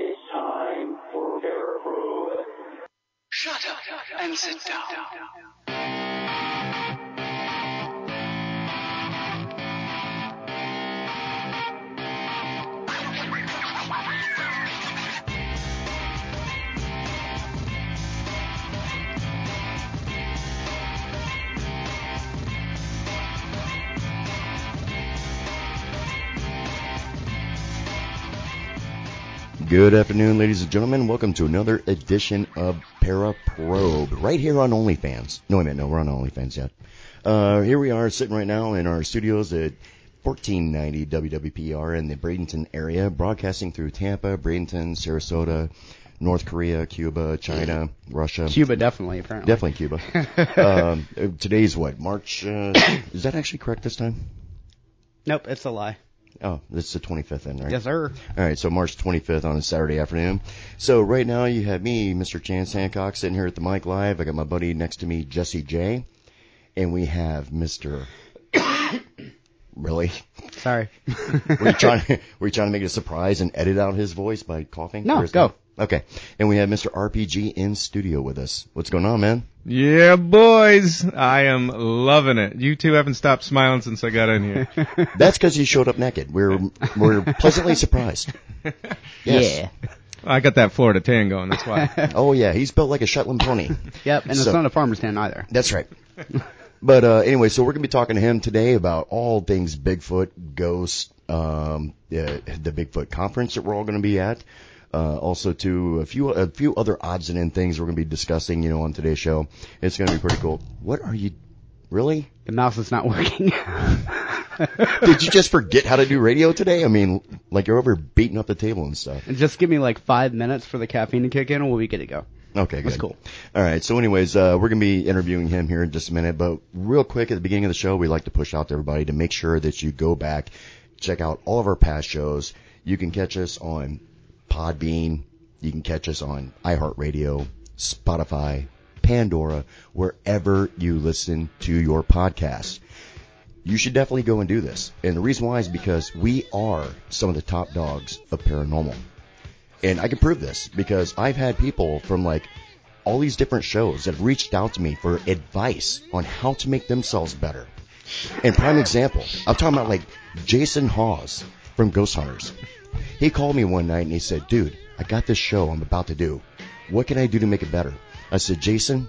It's time for Paraprobe. Shut up and sit down. Good afternoon, ladies and gentlemen. Welcome to another edition of Paraprobe, right here on OnlyFans. No, I meant no, we're on OnlyFans yet. Uh, here we are sitting right now in our studios at 1490 WWPR in the Bradenton area, broadcasting through Tampa, Bradenton, Sarasota, North Korea, Cuba, China, Russia. Cuba, definitely, apparently. Definitely Cuba. um, today's what? March, uh, is that actually correct this time? Nope, it's a lie. Oh, this is the 25th then, right? Yes, sir. All right, so March 25th on a Saturday afternoon. So right now you have me, Mr. Chance Hancock, sitting here at the mic live. I got my buddy next to me, Jesse J, and we have Mr. really? Sorry. Were you trying? to Were you trying to make it a surprise and edit out his voice by coughing? No, go. That- Okay, and we have Mr. RPG in studio with us. What's going on, man? Yeah, boys, I am loving it. You two haven't stopped smiling since I got in here. That's because you showed up naked. We're we're pleasantly surprised. Yes. Yeah. I got that Florida tan going. That's why. Oh yeah, he's built like a Shetland pony. Yep, and So- it's not a farmer's tan either. That's right. But uh, anyway, so we're gonna be talking to him today about all things Bigfoot, ghost, um, the, the Bigfoot conference that we're all gonna be at. Uh, also to a few a few other odds and end things we're gonna be discussing, you know, on today's show. It's gonna be pretty cool. What are you? Really? The mouse is not working. Did you just forget how to do radio today? I mean, like you're over beating up the table and stuff. and just give me like five minutes for the caffeine to kick in and we'll be good to go. Okay, good. That's cool. All right. So, anyways, uh, we're gonna be interviewing him here in just a minute. But real quick, at the beginning of the show, we like to push out to everybody to make sure that you go back, check out all of our past shows. You can catch us on Podbean. You can catch us on iHeartRadio, Spotify, Pandora, wherever you listen to your podcasts. You should definitely go and do this. And the reason why is because we are some of the top dogs of paranormal. And I can prove this because I've had people from like all these different shows that have reached out to me for advice on how to make themselves better. And prime example, I'm talking about like Jason Hawes from Ghost Hunters. He called me one night and he said, dude, I got this show I'm about to do. What can I do to make it better? I said, Jason,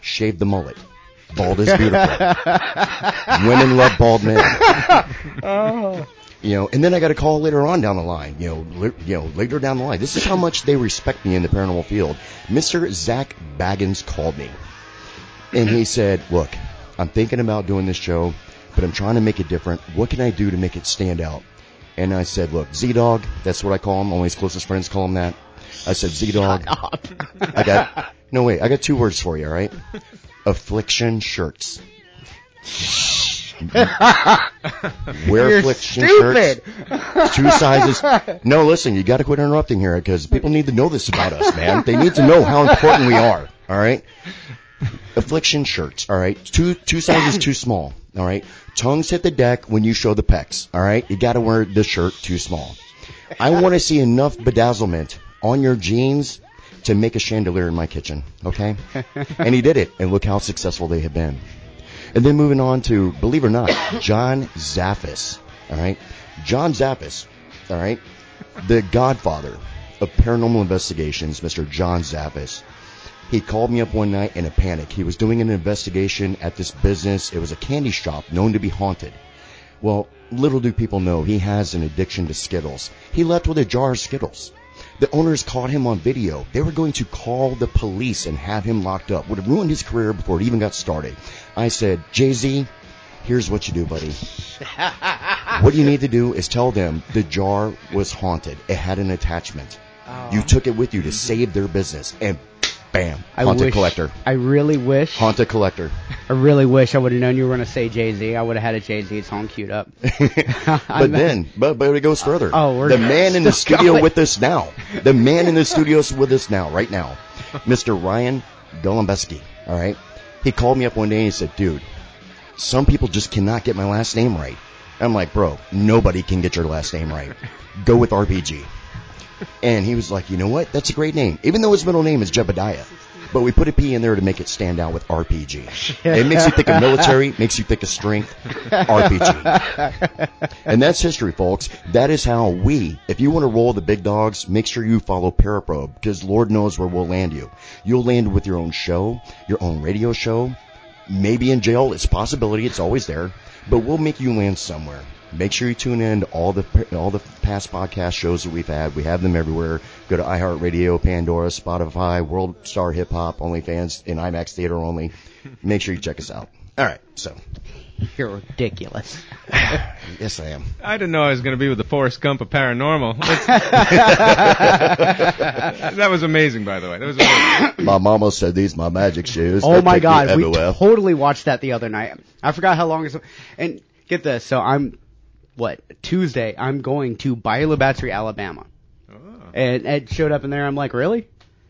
shave the mullet. Bald is beautiful. Women love bald men. Oh. You know, and then I got a call later on down the line. You know, li- you know, later down the line. This is how much they respect me in the paranormal field. Mr. Zak Bagans called me, and he said, "Look, I'm thinking about doing this show, but I'm trying to make it different. What can I do to make it stand out?" And I said, "Look, Z Dog. That's what I call him. Only his closest friends call him that." I said, "Z Dog. I got no wait. I got two words for you. All right, affliction shirts." Wear You're affliction stupid. shirts. Two sizes. No, listen, you got to quit interrupting here because people need to know this about us, man. They need to know how important we are. All right. Affliction shirts. All right. Two two sizes too small. All right. Tongues hit the deck when you show the pecs. All right. You got to wear the shirt too small. I want to see enough bedazzlement on your jeans to make a chandelier in my kitchen. Okay. And he did it, and look how successful they have been. And then moving on to, believe it or not, John Zaffis. All right. John Zaffis. All right. The godfather of paranormal investigations, Mr. John Zaffis. He called me up one night in a panic. He was doing an investigation at this business. It was a candy shop known to be haunted. Well, little do people know he has an addiction to Skittles. He left with a jar of Skittles. The owners caught him on video. They were going to call the police and have him locked up. Would have ruined his career before it even got started. I said, Jay Z, here's what you do, buddy. what you need to do is tell them the jar was haunted. It had an attachment. You oh. took it with you to save their business, and bam, I haunted wish, collector, I really wish. haunted collector. I really wish I would have known you were going to say Jay Z. I would have had a Jay Z song queued up. But then, but but it goes further. Oh, we're the man in the studio going. with us now. The man in the studio with us now, right now, Mr. Ryan Golombeski. All right, he called me up one day and he said, "Dude, some people just cannot get my last name right." I'm like, "Bro, nobody can get your last name right. Go with RPG." And he was like, you know what? That's a great name. Even though his middle name is Jebediah. But we put a P in there to make it stand out with RPG. it makes you think of military, makes you think of strength, RPG. And that's history, folks. That is how we, if you want to roll the big dogs, make sure you follow Paraprobe, because Lord knows where we'll land you. You'll land with your own show, your own radio show, maybe in jail. It's a possibility. It's always there. But we'll make you land somewhere. Make sure you tune in to all the all the past podcast shows that we've had. We have them everywhere. Go to iHeartRadio, Pandora, Spotify, World Star Hip Hop, OnlyFans, and IMAX Theater only. Make sure you check us out. All right, so You're ridiculous. yes, I am. I didn't know I was going to be with the Forrest Gump of paranormal. That was amazing, by the way. That was amazing. My mama said these my magic shoes. Oh that my god, we totally watched that the other night. I forgot how long it's and get this. So I'm what Tuesday. I'm going to Bayou La Batre, Alabama, ah. and Ed showed up in there. I'm like, really?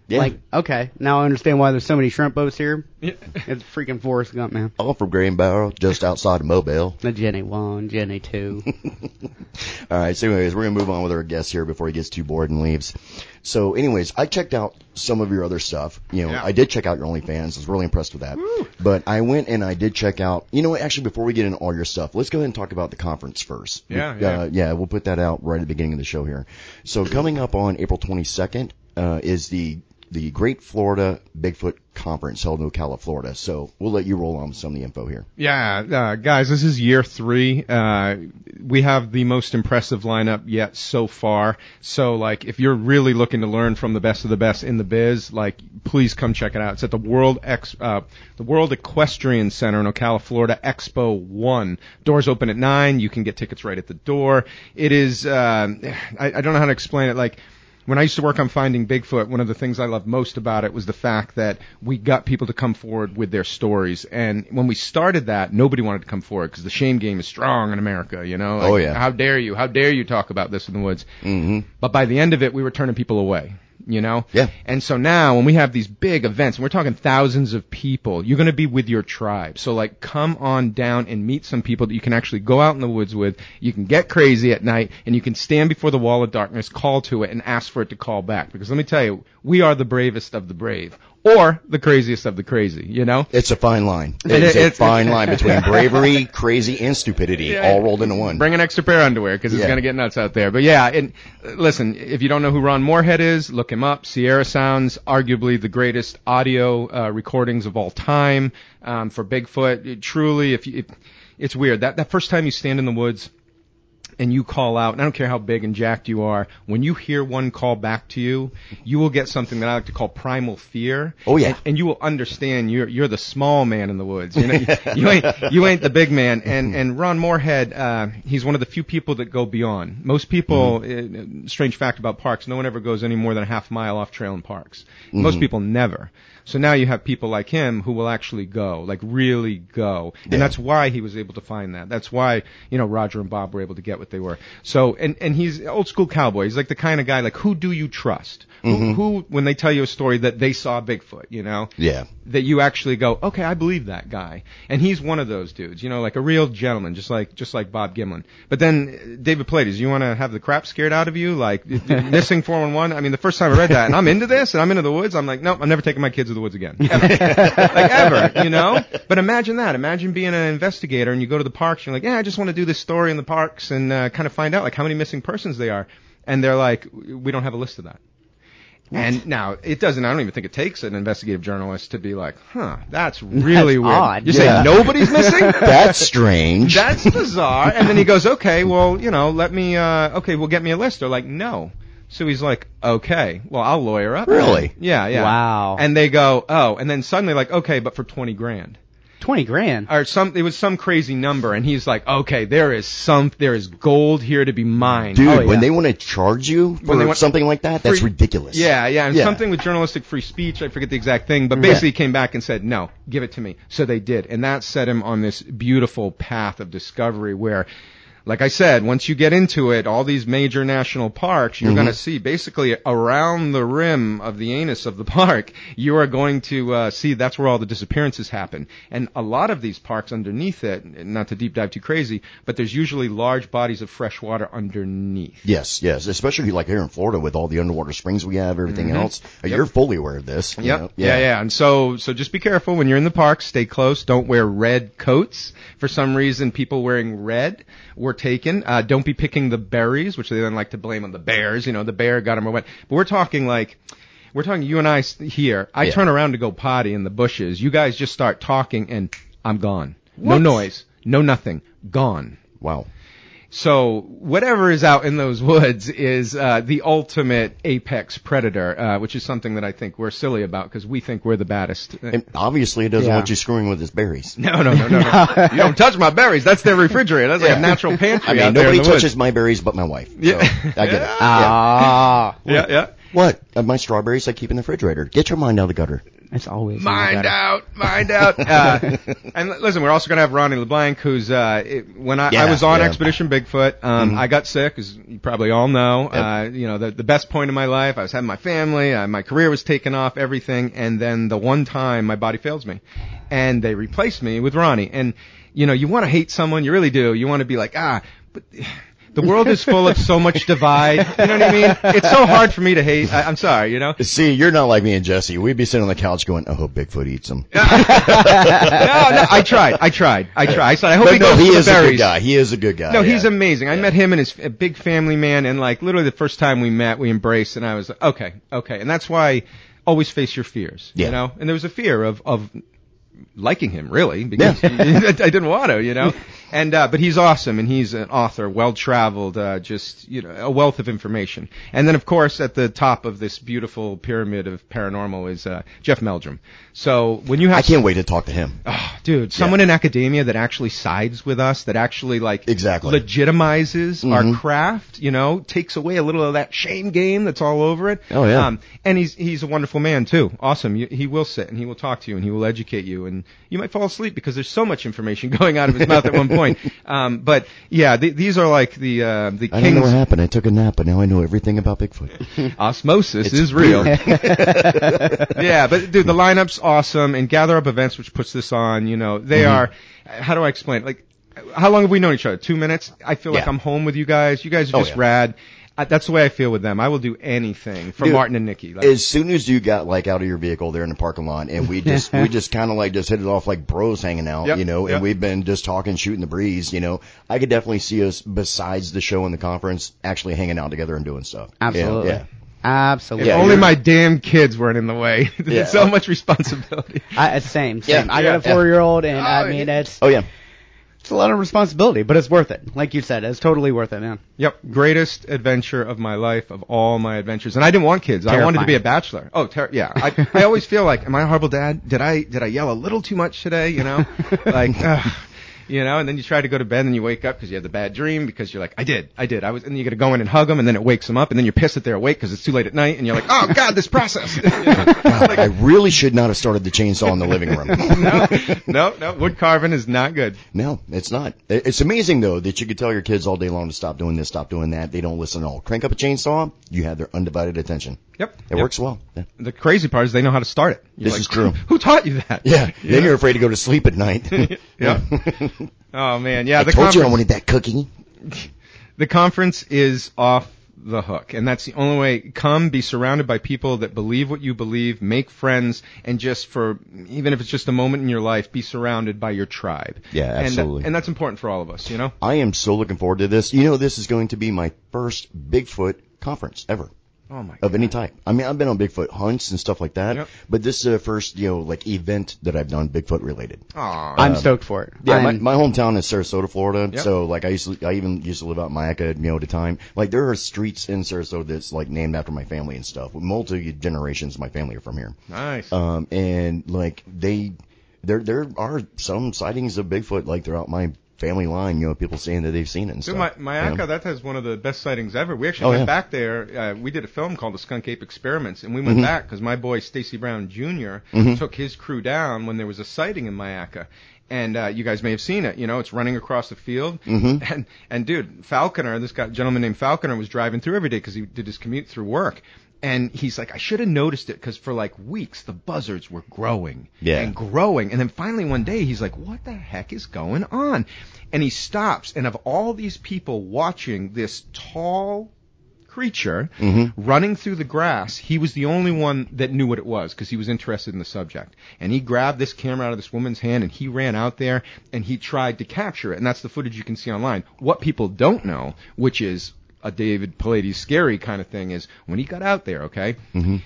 Yeah. Like, okay, now I understand why there's so many shrimp boats here. Yeah. It's freaking Forrest Gump, man. all from Green Barrel, just outside of Mobile. The Jenny one, Jenny two. All right. So, anyways, we're gonna move on with our guest here before he gets too bored and leaves. So, anyways, I checked out some of your other stuff. You know, Yeah. I did check out your OnlyFans. I was really impressed with that. But I went and I did check out. You know, what, actually, before we get into all your stuff, let's go ahead and talk about the conference first. Yeah, Uh, yeah. yeah. We'll put that out right at the beginning of the show here. So, coming up on April 22nd uh, is the the Great Florida Bigfoot Conference held in Ocala, Florida. So, we'll let you roll on some of the info here. Yeah, uh, guys, this is year three. Uh, we have the most impressive lineup yet so far. So, like, if you're really looking to learn from the best of the best in the biz, like, please come check it out. It's at the World Ex, uh, the World Equestrian Center in Ocala, Florida, Expo One. Doors open at nine. You can get tickets right at the door. It is, uh, I, I don't know how to explain it. Like, when I used to work on finding Bigfoot, one of the things I loved most about it was the fact that we got people to come forward with their stories. And when we started that, nobody wanted to come forward because the shame game is strong in America, you know? Oh, yeah. How dare you? How dare you talk about this in the woods? Mm-hmm. But by the end of it, we were turning people away. You know? Yeah. And so now when we have these big events, and we're talking thousands of people, you're going to be with your tribe. So like come on down and meet some people that you can actually go out in the woods with. You can get crazy at night and you can stand before the wall of darkness, call to it and ask for it to call back. Because let me tell you, we are the bravest of the brave. Or the craziest of the crazy, you know? It's a fine line. It- It's a fine line between bravery, crazy, and stupidity, Yeah. all rolled into one. Bring an extra pair of underwear because it's Yeah. going to get nuts out there. But yeah, and listen, if you don't know who Ron Morehead is, look him up. Sierra Sounds, arguably the greatest audio uh, recordings of all time um, for Bigfoot. It truly, if you, it, it's weird that that first time you stand in the woods and you call out, and I don't care how big and jacked you are, when you hear one call back to you, you will get something that I like to call primal fear. Oh, yeah. And, and you will understand you're you're the small man in the woods. You, know, you, you ain't you ain't the big man. And and Ron Morehead, uh, he's one of the few people that go beyond. Most people, uh, strange fact about parks, no one ever goes any more than a half mile off trail in parks. Most people never. So now you have people like him who will actually go, like really go. And Yeah. that's why he was able to find that. That's why, you know, Roger and Bob were able to get what they were. So, and, and he's old school cowboy. He's like the kind of guy, like, who do you trust? Who, who, when they tell you a story that they saw Bigfoot, you know? Yeah. that you actually go, okay, I believe that guy. And he's one of those dudes, you know, like a real gentleman, just like, just like Bob Gimlin. But then, uh, David Paulides, you want to have the crap scared out of you? Like, missing 411? I mean, the first time I read that, and I'm into this, and I'm into the woods, I'm like, nope, I'm never taking my kids to the woods again. Ever. like, ever, you know? But imagine that. Imagine being an investigator, and you go to the parks, and you're like, yeah, I just want to do this story in the parks, and uh, kind of find out, like, how many missing persons they are. And they're like, we don't have a list of that. And now it doesn't. I don't even think it takes an investigative journalist to be like, "Huh, that's really That's weird." odd. You Yeah. say nobody's missing? That's strange. that's bizarre. And then he goes, "Okay, well, you know, let me. uh Okay, well, get me a list." They're like, "No." So he's like, "Okay, well, I'll lawyer up." Really? Yeah, yeah. Wow. And they go, "Oh," and then suddenly like, "Okay, but for twenty grand." Twenty grand. Or some, it was some crazy number, and he's like, "Okay, there is some, there is gold here to be mined." Dude, Oh, yeah. when they want to charge you for When they want- something like that, that's Free- ridiculous. Yeah, yeah, and Yeah. something with journalistic free speech. I forget the exact thing, but basically he came back and said, "No, give it to me." So they did, and that set him on this beautiful path of discovery where. Like I said, once you get into it, all these major national parks, you're Mhm. going to see basically around the rim of the anus of the park, you are going to uh, see that's where all the disappearances happen. And a lot of these parks underneath it, not to deep dive too crazy, but there's usually large bodies of fresh water underneath. Yes, yes, especially like here in Florida with all the underwater springs we have, everything Mhm. else. Yep. You're fully aware of this. you Yep. know? Yeah. yeah, And so, so just be careful when you're in the park. Stay close. Don't wear red coats. For some reason, people wearing red were taken. Uh, don't be picking the berries, which they then like to blame on the bears. You know, the bear got them or what. But we're talking like, we're talking you and I s- here. I Yeah. turn around to go potty in the bushes. You guys just start talking and I'm gone. No noise. No nothing. Gone. Wow. So whatever is out in those woods is uh, the ultimate apex predator, uh, which is something that I think we're silly about because we think we're the baddest. And obviously it doesn't Yeah. want you screwing with his berries. No, no, no, no, no. you don't touch my berries. That's their refrigerator. That's like Yeah. a natural pantry I mean, out there in nobody the woods. touches my berries but my wife. Yeah. So, I get it. Yeah. Ah, Yeah, yeah. What? Uh, my strawberries I keep in the refrigerator. Get your mind out of the gutter. It's always Mind out, mind out. Uh, and listen, we're also going to have Ronnie LeBlanc, who's uh, it, when I, I was on yeah. Expedition Bigfoot, um, Mhm. I got sick, as you probably all know. Yep. Uh, you know, the, the best point in my life, I was having my family, uh, my career was taken off, everything, and then the one time my body fails me, and they replaced me with Ronnie. And you know, you want to hate someone, you really do. You want to be like, ah, but. The world is full of so much divide. You know what I mean? It's so hard for me to hate. I, I'm sorry, you know? See, you're not like me and Jesse. We'd be sitting on the couch going, I hope Bigfoot eats them. no, no, I tried. I tried. I tried. I said, I hope But he no, goes he to the is a good guy. He is a good guy. No, he's amazing. I met him and his a big family man, and like literally the first time we met, we embraced, and I was like, okay, okay, and that's why always face your fears, Yeah. you know. And there was a fear of of liking him really because I didn't want to, you know. And uh, but he's awesome, and he's an author, well traveled, uh, just you know, a wealth of information. And then of course at the top of this beautiful pyramid of paranormal is uh, Jeff Meldrum. So when you have I can't wait to talk to him. Oh, dude, someone in academia that actually sides with us, that actually like Exactly. legitimizes our Mhm. craft, you know, takes away a little of that shame game that's all over it. Oh, yeah. Um, and he's he's a wonderful man too. Awesome. You, he will sit and he will talk to you and he will educate you and you might fall asleep because there's so much information going out of his mouth at one point. Um, but yeah, th- these are like the uh, the I don't know what happened. I took a nap, but now I know everything about Bigfoot. Osmosis is real. yeah, but dude, the lineup's awesome, and Gather Up Events, which puts this on, you know, they Mm-hmm. are. How do I explain? it? Like, how long have we known each other? Two minutes. I feel like I'm home with you guys. You guys are Oh, just yeah. rad. I, that's the way I feel with them. I will do anything for Dude, Martin and Nikki. Like, As soon as you got like out of your vehicle there in the parking lot, and we just we just kind of like just hit it off like bros hanging out, Yep, you know, and yep. we've been just talking, shooting the breeze, you know. I could definitely see us besides the show and the conference actually hanging out together and doing stuff. Absolutely. Yeah. Absolutely. if yeah, only you're- my damn kids weren't in the way. There's Yeah. so much responsibility. I, it's same, Yeah, same. I got a four year old, and I Oh, mean, it's Oh yeah. It's a lot of responsibility, but it's worth it. Like you said, it's totally worth it, man. Yep, greatest adventure of my life, of all my adventures. And I didn't want kids. I wanted to be a bachelor. Oh, ter- yeah. I, I always feel like, am I a horrible dad? Did I did I yell a little too much today? You know, like, ugh, you know. And then you try to go to bed, and you wake up because you had the bad dream because you're like, I did, I did. I was, and you got to go in and hug them, and then it wakes them up, and then you're pissed that they're awake because it's too late at night, and you're like, oh God, this process. You know? God, I really should not have started the chainsaw in the living room. no, no, no. Wood carving is not good. No, it's not. It's amazing though that you could tell your kids all day long to stop doing this, stop doing that. They don't listen at all. Crank up a chainsaw, you have their undivided attention. Yep. It Yep. works well. Yeah. The crazy part is they know how to start it. You're This like, is true. Who taught you that? Yeah. Then you're afraid to go to sleep at night. Yeah. Oh man, yeah. I the told you I conference- wanted that cookie. the conference is off the hook and that's the only way come be surrounded by people that believe what you believe make friends and just for even if it's just a moment in your life be surrounded by your tribe Yeah, And- absolutely. and, that's important for all of us you know I am so looking forward to this. You know, this is going to be my first Bigfoot conference ever oh my of any type. I mean, I've been on Bigfoot hunts and stuff like that, Yep. but this is the first, you know, like event that I've done Bigfoot related. Aw. I'm stoked for it. Yeah, my, my hometown is Sarasota, Florida. Yep. So like I used to, I even used to live out in Myakka, you know, at the time. Like there are streets in Sarasota that's like named after my family and stuff. Multi generations of my family are from here. nice Um, and like they, there, there are some sightings of Bigfoot like throughout my family line, you know, people saying that they've seen it and Dude, stuff. my, you know? That has one of the best sightings ever. We actually Oh, went yeah. back there. Uh, we did a film called The Skunk Ape Experiments, and we went Mhm. back because my boy Stacy Brown junior Mhm. took his crew down when there was a sighting in Myakka. And uh, you guys may have seen it. You know, it's running across the field. Mhm. And and dude, Falconer, this guy, gentleman named Falconer, was driving through every day because he did his commute through work. And he's like, I should have noticed it because for like weeks the buzzards were growing Yeah. and growing. And then finally one day he's like, what the heck is going on? And he stops. And of all these people watching this tall creature Mhm. running through the grass, he was the only one that knew what it was because he was interested in the subject. And he grabbed this camera out of this woman's hand and he ran out there and he tried to capture it. And that's the footage you can see online. What people don't know, which is a David Paulides scary kind of thing, is when he got out there, okay? Mhm.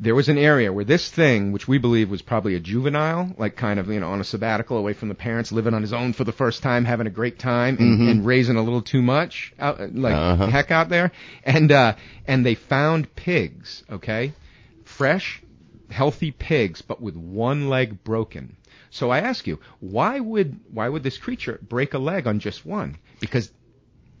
there was an area where this thing, which we believe was probably a juvenile, like kind of, you know, on a sabbatical away from the parents, living on his own for the first time, having a great time and, Mhm. and raising a little too much, out, like Uh-huh. heck out there. And, uh, and they found pigs, okay? Fresh, healthy pigs, but with one leg broken. So I ask you, why would, why would this creature break a leg on just one? Because,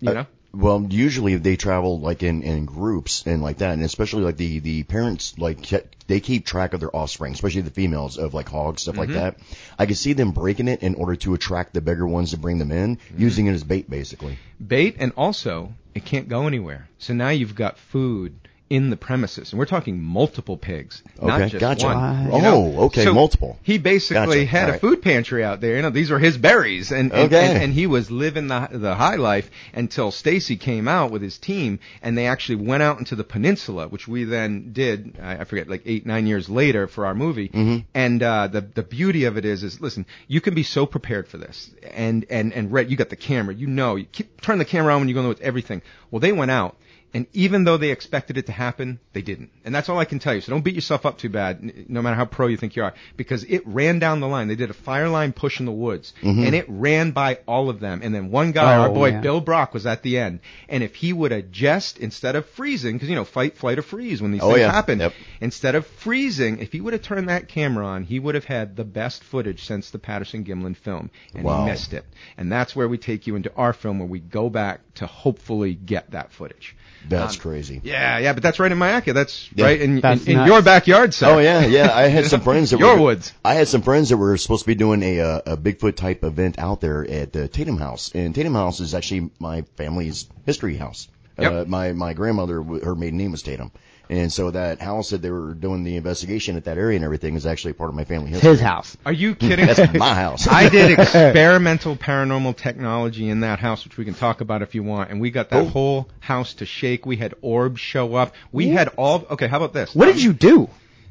you Uh, know? Well, usually they travel like in, in groups and like that, and especially like the, the parents like they keep track of their offspring, especially the females of like hogs stuff like mm-hmm. that. I can see them breaking it in order to attract the bigger ones to bring them in, mm-hmm. using it as bait basically. bait and also it can't go anywhere. So now you've got food in the premises, and we're talking multiple pigs, not just gotcha. one. You know? Oh, okay, So multiple. He basically Gotcha, had a alright. food pantry out there. You know, these were his berries, and and, Okay. and, and he was living the the high life until Stacy came out with his team, and they actually went out into the peninsula, which we then did. I, I forget, like eight nine years later for our movie. Mhm. And uh, the the beauty of it is, is listen, you can be so prepared for this, and and and Red, you got the camera, you know, you keep turn the camera on when you're go with everything. Well, they went out. And even though they expected it to happen, they didn't. And that's all I can tell you. So don't beat yourself up too bad, no matter how pro you think you are, because it ran down the line. They did a fire line push in the woods, Mhm. and it ran by all of them. And then one guy, our Oh, boy yeah. Bill Brock, was at the end. And if he would have just, instead of freezing, because you know, fight, flight, or freeze when these Oh, things yeah. happen, Yep. instead of freezing, if he would have turned that camera on, he would have had the best footage since the Patterson Gimlin film, and Wow. he missed it. And that's where we take you into our film, where we go back to hopefully get that footage. That's Um, crazy. Yeah, yeah, but that's right in Myakka. That's Yeah. right in, That's in, in your backyard, sir. Oh yeah, yeah. I had some friends that Your were woods. I had some friends that were supposed to be doing a uh, a Bigfoot type event out there at the Tatum House, and Tatum House is actually my family's history house. Uh, my my grandmother, her maiden name was Tatum, and so that house that they were doing the investigation at that area and everything is actually part of my family history. his house. Are you hmm. kidding? Me? That's my house. I did experimental paranormal technology in that house, which we can talk about if you want, and we got that Oh. whole house to shake. We had orbs show up. We had all. Okay, how about this? What did you do?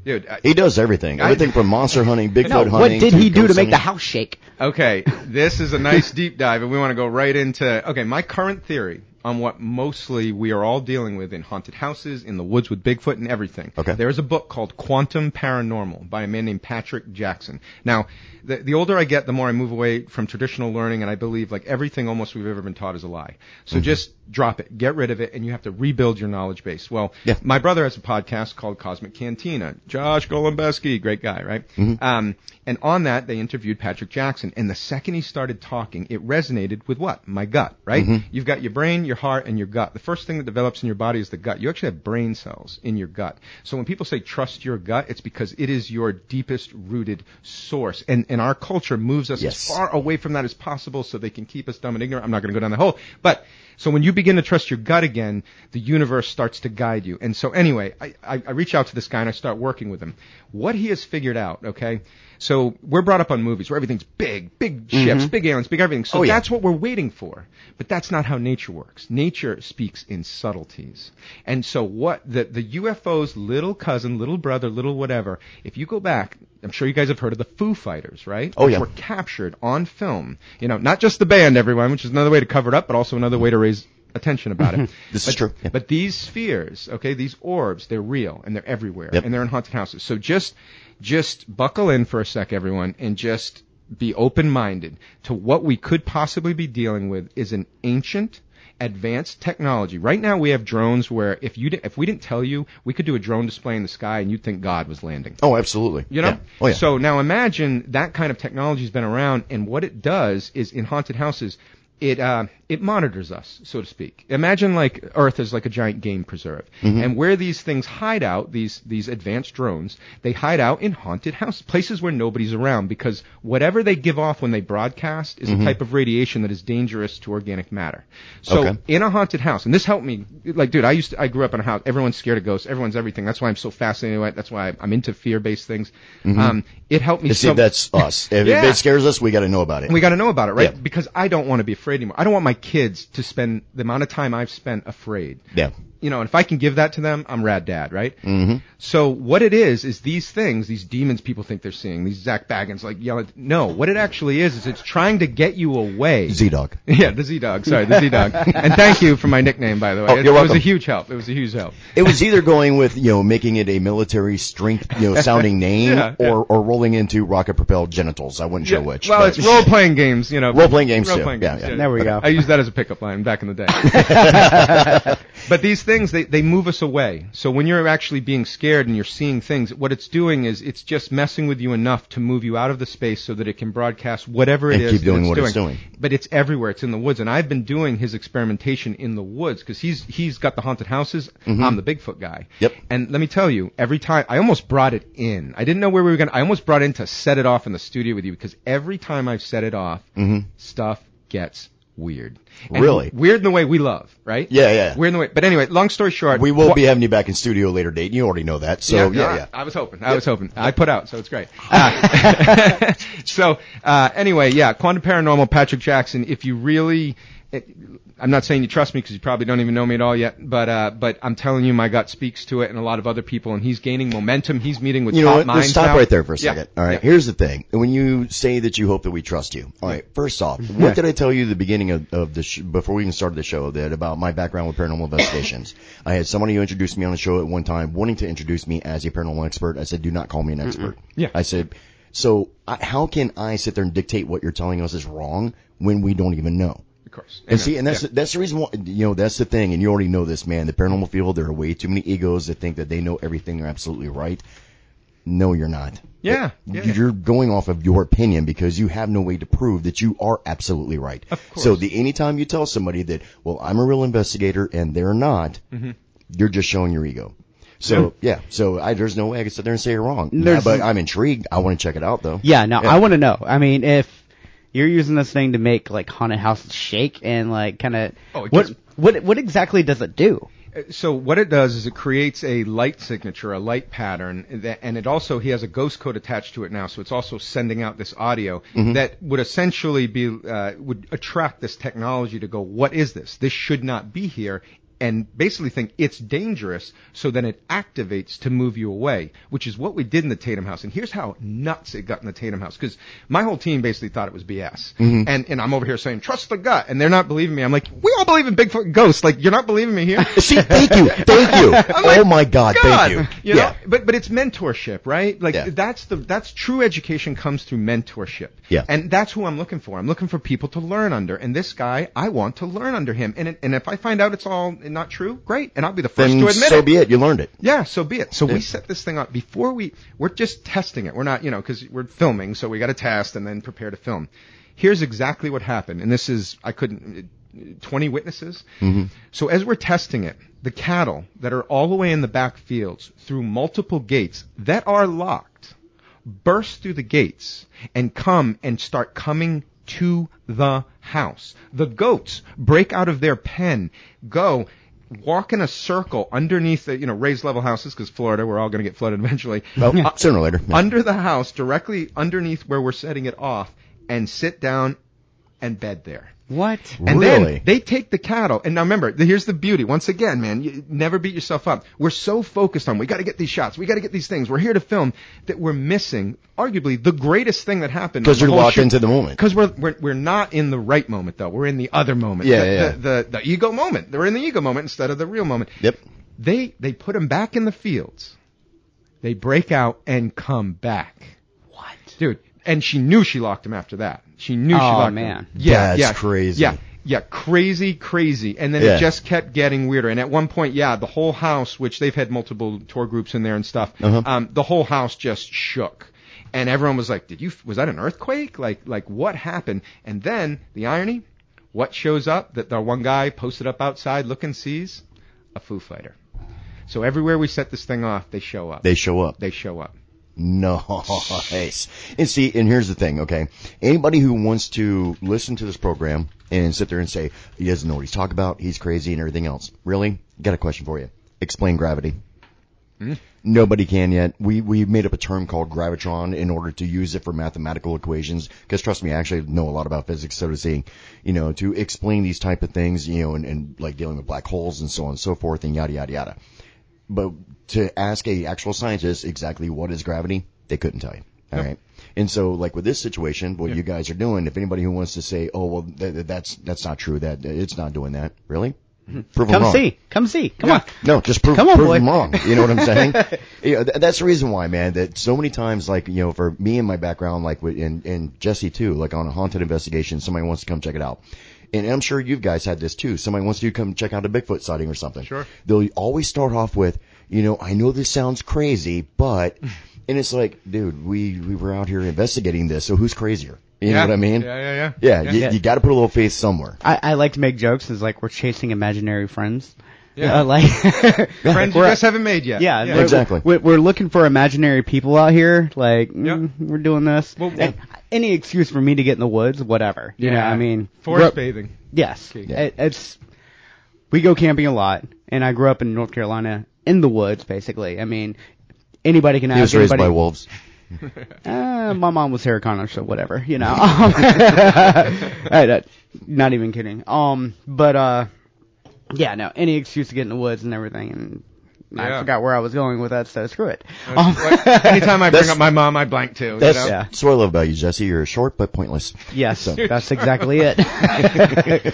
dude? I- He does everything, I- everything from monster hunting, Bigfoot No, hunting. what did he do to ghost make the house shake? Okay, this is a nice deep dive, and we want to go right into. Okay, my current theory on what mostly we are all dealing with in haunted houses, in the woods with Bigfoot and everything. Okay. There is a book called Quantum Paranormal by a man named Patrick Jackson. Now, the, the older I get, the more I move away from traditional learning, and I believe like everything almost we've ever been taught is a lie. So just drop it, get rid of it, and you have to rebuild your knowledge base. Well, Yeah. my brother has a podcast called Cosmic Cantina. Josh Golombeski, great guy, right? Mhm. Um, and on that, they interviewed Patrick Jackson. And the second he started talking, it resonated with what? My gut, right? Mhm. You've got your brain, your heart, and your gut. The first thing that develops in your body is the gut. You actually have brain cells in your gut. So when people say trust your gut, it's because it is your deepest rooted source. And, and our culture moves us Yes. as far away from that as possible so they can keep us dumb and ignorant. I'm not going to go down the hole. But so when you begin to trust your gut again, the universe starts to guide you. And so anyway, I, I, I reach out to this guy and I start working with him. What he has figured out, okay? So we're brought up on movies where everything's big, big ships, mm-hmm. big aliens, big everything. So Oh, yeah. that's what we're waiting for. But that's not how nature works. Nature speaks in subtleties. And so what the, the UFO's little cousin, little brother, little whatever, if you go back, I'm sure you guys have heard of the Foo Fighters, right? Oh, Which yeah. were captured on film. You know, not just the band, everyone, which is another way to cover it up, but also another way to raise attention about it. Mm-hmm. This but, is true. Yeah. But these spheres, okay, these orbs, they're real and they're everywhere Yep. and they're in haunted houses. So just, just buckle in for a sec, everyone, and just be open-minded to what we could possibly be dealing with is an ancient, advanced technology. Right now we have drones where if you, di- if we didn't tell you, we could do a drone display in the sky and you'd think God was landing. Oh, absolutely. You know? Yeah. Oh, yeah. So now imagine that kind of technology has been around, and what it does is in haunted houses, it uh, it monitors us, so to speak. Imagine like Earth is like a giant game preserve, and where these things hide out, these these advanced drones, they hide out in haunted houses, places where nobody's around, because whatever they give off when they broadcast is a type of radiation that is dangerous to organic matter. So Okay. in a haunted house, and this helped me. Like, dude, I used to, I grew up in a house. Everyone's scared of ghosts. Everyone's everything. That's why I'm so fascinated. with it. That's why I'm into fear-based things. Um, it helped me. You see, that's us. If, Yeah. it scares us, we got to know about it. we got to know about it, right? Yeah. Because I don't want to be afraid anymore. I don't want my kids to spend the amount of time I've spent afraid. yeah. You know, and if I can give that to them, I'm rad dad, right? Mm-hmm. So what it is is these things, these demons people think they're seeing, these Zak Bagans like yelling. No, what it actually is is it's trying to get you away. Z Dog. Yeah, the Z Dog. Sorry, the Z Dog. and thank you for my nickname, by the way. Oh, it, you're it was a huge help. It was a huge help. It was either going with you know making it a military strength you know sounding name Yeah, yeah. or or rolling into rocket propelled genitals. I wasn't sure Yeah, which. Well, but- it's role playing games, you know. Role-playing games, too. Role-playing Yeah, games, yeah. There we go. I used that as a pickup line back in the day. but these things, they, they move us away. So when you're actually being scared and you're seeing things, what it's doing is it's just messing with you enough to move you out of the space so that it can broadcast whatever it And is keep doing that what it's doing. But it's everywhere. It's in the woods. And I've been doing his experimentation in the woods because he's, he's got the haunted houses. I'm the Bigfoot guy. Mm-hmm. Yep. And let me tell you, every time, I almost brought it in. I didn't know where we were going I almost brought in to set it off in the studio with you because every time I've set it off, stuff gets weird. And Really? Weird in the way we love, right? Yeah, yeah. Weird in the way, but anyway, long story short. we will wha- be having you back in studio later date. You already know that. So yeah, yeah. I was hoping. I was hoping. I put out, so it's great. Uh, so uh, anyway, yeah, Quantum Paranormal, Patrick Jackson. If you really, it, I'm not saying you trust me because you probably don't even know me at all yet, but uh, but I'm telling you, my gut speaks to it, and a lot of other people, and he's gaining momentum. He's meeting with You know top what? minds Let's stop now. right there for a Yeah. second. All right. Yeah. Here's the thing. When you say that you hope that we trust you, all right. First off, what did I tell you at the beginning of, of the sh- before we even started the show that about my background with paranormal investigations? I had somebody who introduced me on the show at one time, wanting to introduce me as a paranormal expert. I said, "Do not call me an expert." Yeah. I said, "So I, how can I sit there and dictate what you're telling us is wrong when we don't even know?" Of course. And see, and that's Yeah. that's the reason why you know that's the thing, and you already know this, man. The paranormal field, there are way too many egos that think that they know everything. They're absolutely right. No, you're not. Yeah, yeah, yeah. You're going off of your opinion because you have no way to prove that you are absolutely right. Of course. So the anytime you tell somebody that, well, I'm a real investigator and they're not, Mm-hmm. you're just showing your ego. So yeah, so I, there's no way I can sit there and say you're wrong. There's- but I'm intrigued. I want to check it out though. Yeah, no, Yeah. I want to know. I mean, if you're using this thing to make like haunted houses shake and like kind of Oh, what gets- what what exactly does it do? So what it does is it creates a light signature, a light pattern, that, and it also he has a ghost code attached to it now, so it's also sending out this audio that would essentially be uh, would attract this technology to go, what is this? This should not be here. And basically think it's dangerous, so then it activates to move you away, which is what we did in the Tatum house. And here's how nuts it got in the Tatum house, because my whole team basically thought it was BS. Mm-hmm. And and I'm over here saying trust the gut, and they're not believing me. I'm like, we all believe in Bigfoot and ghosts. Like you're not believing me here. See, thank you, thank you. oh my God, thank you. You know? yeah. But but it's mentorship, right? Like Yeah. that's the that's true education comes through mentorship. Yeah. And that's who I'm looking for. I'm looking for people to learn under. And this guy, I want to learn under him. And and if I find out it's all not true, great. And I'll be the first Then to admit so it. So be it. You learned it. Yeah, so be it. So Yeah. we set this thing up before we, we're just testing it. We're not, you know, cause we're filming, so we gotta test and then prepare to film. Here's exactly what happened. And this is, I couldn't, 20 witnesses. Mm-hmm. So as we're testing it, the cattle that are all the way in the back fields through multiple gates that are locked burst through the gates and come and start coming to the house. The goats break out of their pen, go, walk in a circle underneath the, you know, raised level houses, because Florida, we're all going to get flooded eventually. Well, Uh, sooner or later. Yeah. Under the house, directly underneath where we're setting it off, and sit down and bed there. What? And Really? then they take the cattle. And now remember, here's the beauty. Once again, man, you never beat yourself up. We're so focused on, we gotta get these shots, we gotta get these things, we're here to film, that we're missing, arguably, the greatest thing that happened. Because the you're locked shoot. into the moment. Cause we're, we're, we're not in the right moment though. We're in the other moment. Yeah, the, yeah. The, the, the ego moment. They're in the ego moment instead of the real moment. Yep. They, they put them back in the fields. They break out and come back. What? Dude, and she knew she locked him after that. She knew she Oh, locked man. him. Yeah, That's yeah, crazy. Yeah, yeah, crazy, crazy. And then Yeah. it just kept getting weirder. And at one point, yeah, the whole house, which they've had multiple tour groups in there and stuff, Uh-huh. um, the whole house just shook. And everyone was like, "Did you? Was that an earthquake? Like, like what happened?" And then the irony, What shows up that the one guy posted up outside looking sees? A Foo Fighter. So everywhere we set this thing off, they show up. They show up. They show up. Nice. And see, and here's the thing, okay? Anybody who wants to listen to this program and sit there and say, he doesn't know what he's talking about, he's crazy and everything else. Really? Got a question for you. Explain gravity. Hmm? Nobody can yet. We, we made up a term called gravitron in order to use it for mathematical equations. Cause trust me, I actually know a lot about physics, so to say, you know, to explain these type of things, you know, and, and like dealing with black holes and so on and so forth and yada, yada, yada. But to ask a actual scientist exactly what is gravity, they couldn't tell you. All right. And so, like with this situation, what you guys are doing, if anybody who wants to say, "Oh, well, th- th- that's that's not true. That it's not doing that," really, mm-hmm. prove them Come see. Come see. Come on. No, just prove, Come on, prove boy. them wrong. You know what I'm saying? you know, th- that's the reason why, man. That so many times, like you know, for me and my background, like and and Jesse too, like on a haunted investigation, somebody wants to come check it out. And I'm sure you guys had this too. Somebody wants you to come check out a Bigfoot sighting or something. Sure. They'll always start off with, you know, I know this sounds crazy, but, and it's like, dude, we we were out here investigating this, so who's crazier? You know what I mean? Yeah, yeah, yeah. Yeah, Yeah. you, Yeah. you got to put a little faith somewhere. I, I like to make jokes. It's like we're chasing imaginary friends. Yeah. Uh, like Friends you we're- just haven't made yet. Yeah, yeah. we're- Exactly. We're, we're looking for imaginary people out here. Like, mm, we're doing this. Well, And any excuse for me to get in the woods, whatever. You know, Yeah. I mean, Forest grew- bathing. Yes, Yeah. It, it's we go camping a lot, and I grew up in North Carolina in the woods, basically. I mean, anybody can He was ask raised anybody. by wolves. Uh, my mom was Sarah Connor, so whatever, you know. I- I- not even kidding. Um, but uh, yeah, no, any excuse to get in the woods and everything, and I forgot where I was going with that, so screw it. That's Um, what- anytime I bring up my mom, I blank too. you That's, know? Yeah. that's what I love about you, Jesse. You're short but pointless. yes, So- that's exactly it.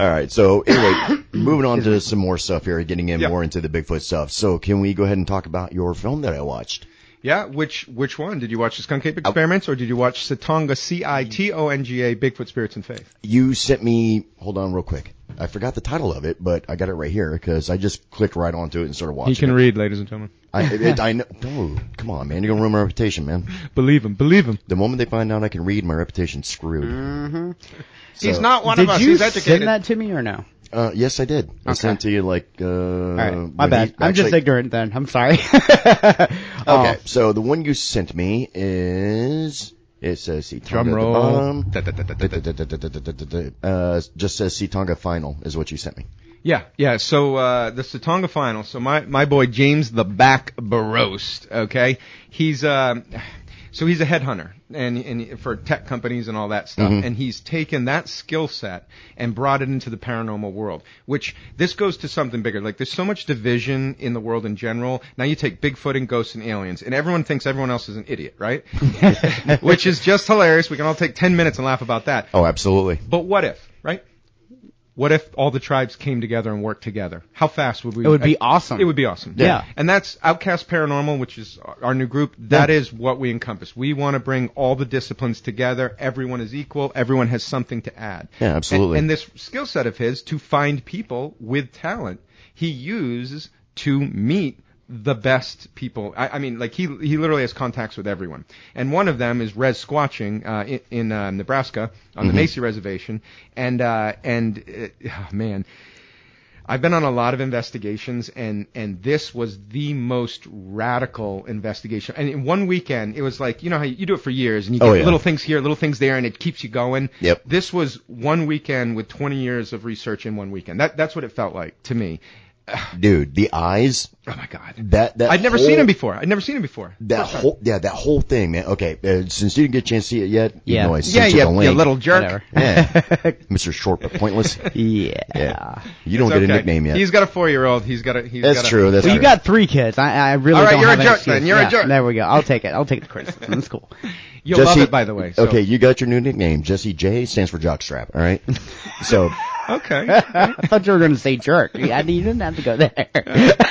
All right. So anyway, moving on to some more stuff here, getting in Yeah. more into the Bigfoot stuff. So can we go ahead and talk about your film that I watched? Yeah, which which one did you watch? The Skunk Ape Experiments, or did you watch Citonga C I T O N G A Bigfoot Spirits and Faith? You sent me. Hold on, real quick. I forgot the title of it, but I got it right here because I just clicked right onto it and started watching. He can it. read, ladies and gentlemen. I, it, I know. No, come on, man. You're gonna ruin my reputation, man. Believe him, believe him. The moment they find out I can read, my reputation's screwed. Mm-hmm. He's not one Did of us. you He's educated. send that to me or no? Uh, yes, I did. I Okay. sent to you like. Uh, right, my bad. I'm just ignorant then. I'm sorry. Okay, Um, so the one you sent me is it says see Drum Tonga at the roll. Uh, just says see final is what you sent me. Yeah, yeah. So uh, the Citonga final. So my my boy James the Back Barost. Okay, he's uh, so he's a headhunter and and for tech companies and all that stuff. Mm-hmm. And he's taken that skill set and brought it into the paranormal world. Which this goes to something bigger. Like there's so much division in the world in general. Now you take Bigfoot and ghosts and aliens, and everyone thinks everyone else is an idiot, right? Which is just hilarious. We can all take ten minutes and laugh about that. Oh, absolutely. But what if, right? What if all the tribes came together and worked together? How fast would we? It would be awesome. It would be awesome. Yeah. And that's Outcast Paranormal, which is our- new group. That is what we encompass. We want to bring all the disciplines together. Everyone is equal. Everyone has something to add. Yeah, absolutely. And, and this skill set of his to find people with talent, he uses to meet the best people. I, I mean, like he he literally has contacts with everyone, and one of them is Res Squatching uh, in, in uh, Nebraska on the Macy Reservation, and uh, and uh, oh, man. I've been on a lot of investigations, and and this was the most radical investigation. And in one weekend, it was like you know how you, you do it for years, and you get Oh, yeah. little things here, little things there, and it keeps you going. Yep. This was one weekend with 20 years of research in one weekend. That that's what it felt like to me. Dude, the eyes. Oh my god. That that I'd never whole- seen him before. I'd never seen him before. That First whole yeah, that whole thing, man. Okay, uh, since you didn't get a chance to see it yet, Yeah. you know I yeah, you yeah, the you link. little jerk. Whatever. Yeah, Mr. Short but pointless. Yeah. Yeah, you don't It's get a nickname yet. He's got a four-year-old. He's got a. He's That's got a, true. That's Well, you got three kids. I, I really All right, don't you're a have an jerk then. You're a jerk. There we go. I'll take it. I'll take the criticism. That's cool. You'll Jesse, love it, by the way. So. Okay, you got your new nickname. Jesse J stands for jockstrap. All right. so Okay. I thought you were going to say jerk. Yeah, you didn't have to go there.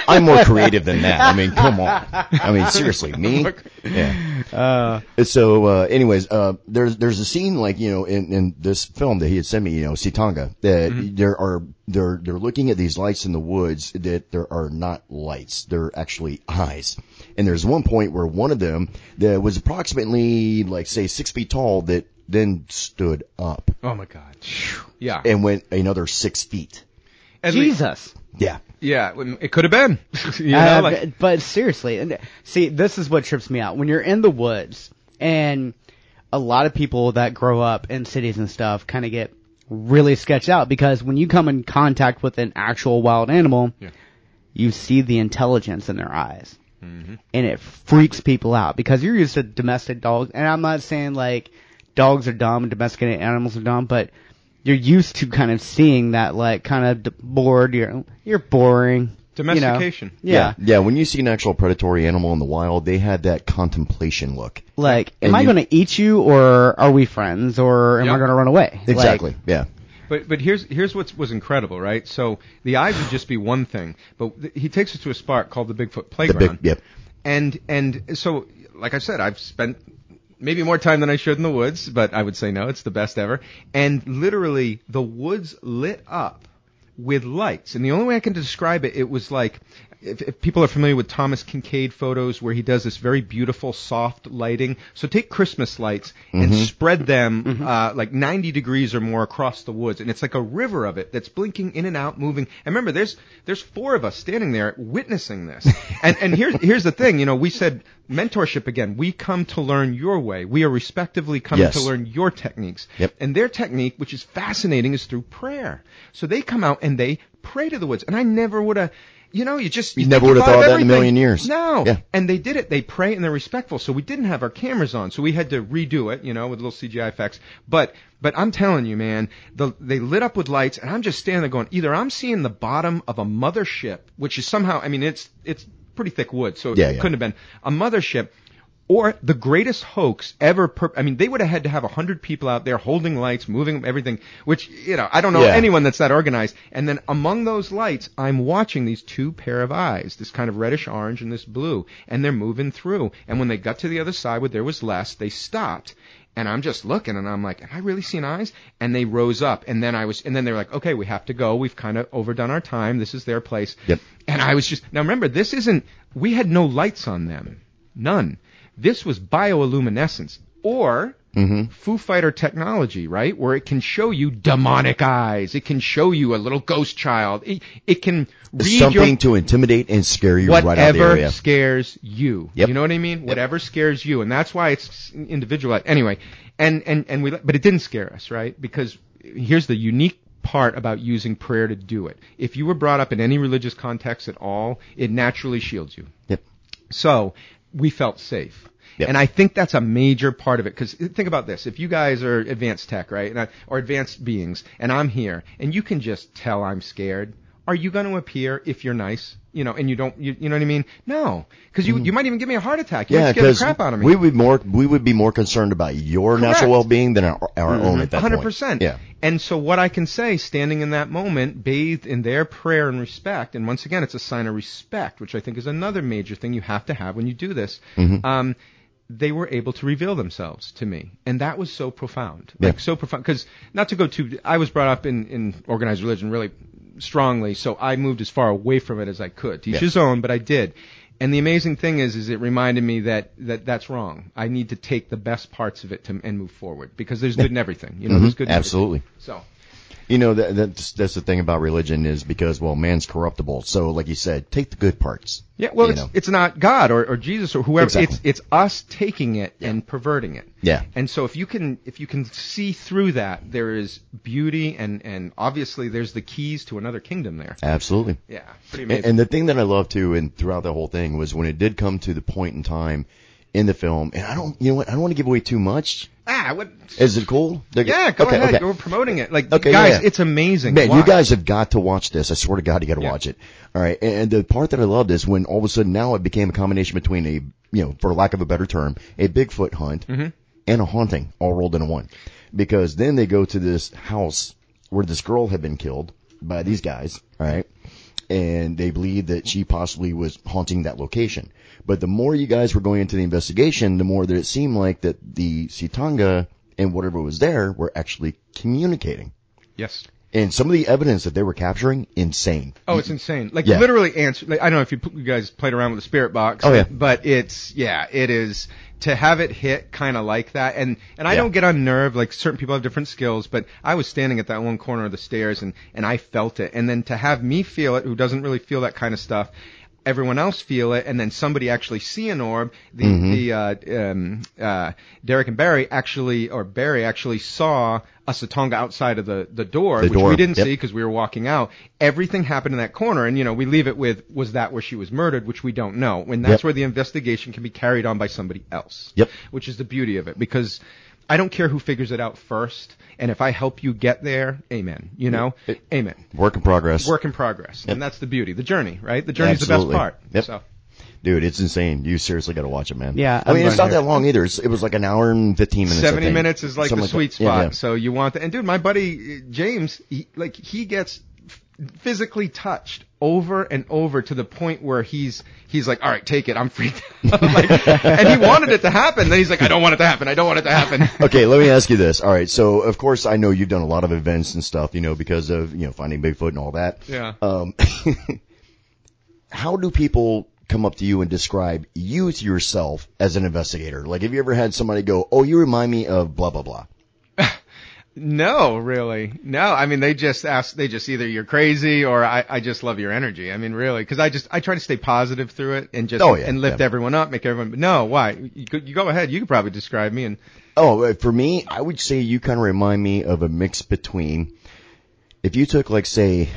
I'm more creative than that. I mean, come on. I mean, seriously, me. Yeah. Uh, So, uh, anyways, uh, there's there's a scene like you know in, in this film that he had sent me, you know, Citonga, that Mm-hmm. there are they're they're looking at these lights in the woods that there are not lights, they're actually eyes. And there's one point where one of them that was approximately like say six feet tall that then stood up Oh my God. Yeah. and went another six feet. At least- Jesus. Yeah. yeah. It could have been. you know, Uh, like, but, but seriously, and see, this is what trips me out. When you're in the woods, and a lot of people that grow up in cities and stuff kind of get really sketched out because when you come in contact with an actual wild animal, Yeah. you see the intelligence in their eyes. Mm-hmm. And it freaks people out because you're used to domestic dogs, and I'm not saying like dogs are dumb and domesticated animals are dumb, but you're used to kind of seeing that like kind of bored, you're you're boring. you know. Domestication. Yeah. Yeah. When you see an actual predatory animal in the wild, they had that contemplation look. Like, am And I you- going to eat you, or are we friends, or am I going to run away? Like, Exactly. yeah. But but here's here's what was incredible, right? So the eyes would just be one thing, but th- he takes us to a spot called the Bigfoot The Playground. big, yep. And and so like I said, I've spent maybe more time than I should in the woods, but I would say no, it's the best ever. And literally the woods lit up with lights. And the only way I can describe it, it was like if, if people are familiar with Thomas Kinkade photos where he does this very beautiful soft lighting. So take Christmas lights and spread them uh, like 90 degrees or more across the woods, and it's like a river of it that's blinking in and out, moving. And remember, there's there's four of us standing there witnessing this. and and here's here's the thing, you know, we said mentorship again. We come to learn your way. We are respectively coming Yes. to learn your techniques. Yep. And their technique, which is fascinating, is through prayer. So they come out and they pray to the woods. And I never would have, you know, you just You think never would have thought thought of that in a million years. No. Yeah. And they did it. They pray and they're respectful. So we didn't have our cameras on. So we had to redo it, you know, with little CGI effects. But but I'm telling you, man, the, they lit up with lights, and I'm just standing there going, either I'm seeing the bottom of a mothership, which is somehow, I mean, it's it's pretty thick wood, so Yeah, it yeah. couldn't have been a mothership, or the greatest hoax ever. Per- I mean, they would have had to have a hundred people out there holding lights, moving everything, which you know, I don't know Yeah. anyone that's that organized. And then among those lights, I'm watching these two pair of eyes, this kind of reddish orange and this blue, and they're moving through. And when they got to the other side where there was less, they stopped. And I'm just looking, and I'm like, "Am I really seeing eyes?" And they rose up, and then I was, and then they were like, "Okay, we have to go. We've kind of overdone our time. This is their place." Yep. And I was just now remember, this isn't. We had no lights on them, none. This was bioluminescence or Mm-hmm. Foo Fighter technology, right? Where it can show you demonic eyes. It can show you a little ghost child. It, it can read Something your, to intimidate and scare you right out of the whatever scares you. Yep. You know what I mean? Whatever scares you, and that's why it's individualized. Anyway, and and and we, but it didn't scare us, right? Because here's the unique part about using prayer to do it. If you were brought up in any religious context at all, it naturally shields you. Yep. So we felt safe. Yep. And I think that's a major part of it. Because think about this: if you guys are advanced tech, right, and I, or advanced beings, and I'm here, and you can just tell I'm scared, are you going to appear if you're nice? You know, and you don't, you, you know what I mean? No, because you you might even give me a heart attack. You Mm. Yeah, might scare the because crap out of me. we would more we would be more concerned about your Correct. natural well-being than our, our own at that hundred point. percent. Yeah. And so what I can say, standing in that moment, bathed in their prayer and respect, and once again, it's a sign of respect, which I think is another major thing you have to have when you do this. Mm-hmm. Um, they were able to reveal themselves to me, and that was so profound, like Yeah. so profound. Because not to go too, I was brought up in in organized religion really strongly, so I moved as far away from it as I could. To each Yeah. his own, but I did. And the amazing thing is, is it reminded me that, that that's wrong. I need to take the best parts of it to, and move forward because there's good in everything. You know, there's good. In Mm-hmm. Absolutely. So You know that that's that's the thing about religion is because well man's corruptible. So like you said, take the good parts. yeah, well, it's know. it's not God or, or Jesus or whoever. Exactly. It's it's us taking it and perverting it. Yeah. And so if you can if you can see through that, there is beauty and and obviously there's the keys to another kingdom there. Absolutely. Yeah, pretty And, amazing. and the thing that I love too, and throughout the whole thing, was when it did come to the point in time in the film, and I don't, you know what, I don't want to give away too much. ah, what? Is it cool? They're- Yeah, go okay, ahead. okay. We're promoting it. Like, Okay, guys, yeah. it's amazing. Man, you guys have got to watch this. I swear to God, you got to Yeah. watch it. All right. And, and the part that I loved is when all of a sudden now it became a combination between a, you know, for lack of a better term, a Bigfoot hunt Mm-hmm. and a haunting all rolled into one. Because then they go to this house where this girl had been killed by these guys. All right. And they believe that she possibly was haunting that location. But the more you guys were going into the investigation, the more that it seemed like that the Citonga and whatever was there were actually communicating. Yes. And some of the evidence that they were capturing, insane. Oh, it's insane. Like Yeah. literally answer. Like, I don't know if you, you guys played around with the spirit box. Oh, yeah. But it's yeah, it is to have it hit kind of like that. And and I Yeah. don't get unnerved. Like certain people have different skills, but I was standing at that one corner of the stairs and and I felt it. And then to have me feel it, who doesn't really feel that kind of stuff. Everyone else feel it, and then somebody actually see an orb. The Mm-hmm. the uh, um, uh, Derek and Barry actually, or Barry actually saw a Citonga outside of the the door, The which door, we didn't yep. see because we were walking out. Everything happened in that corner, and you know we leave it with was that where she was murdered, which we don't know, and that's Yep. where the investigation can be carried on by somebody else. Yep. Which is the beauty of it because I don't care who figures it out first, and if I help you get there, amen. You know, It- amen. Work in progress. Work in progress, Yep. and that's the beauty, the journey, right? The journey's Absolutely. the best part. Yep. So Dude, it's insane. You seriously got to watch it, man. Yeah, I mean, I'm it's not to. that long either. It's, it was like an hour and 15 minutes. I Seventy think. minutes is like Something the sweet that. Spot. yeah. So you want that, and dude, my buddy uh, James, he, like he gets f- physically touched over and over to the point where he's he's like, all right, take it, I'm freaked out. like, and he wanted it to happen. Then he's like, I don't want it to happen. I don't want it to happen. Okay, let me ask you this. All right, so of course I know you've done a lot of events and stuff, you know, because of you know finding Bigfoot and all that. Yeah. Um, how do people come up to you and describe you to yourself as an investigator? Like, have you ever had somebody go, "Oh, you remind me of blah blah blah"? No, really. No, I mean they just ask. They just either you're crazy or I, I just love your energy. I mean, really, because I just I try to stay positive through it and just Oh, yeah, and lift yeah. everyone up, make everyone. No, why? You, go- you go ahead. You could probably describe me and Oh, uh, for me, I would say you kind of remind me of a mix between if you took like say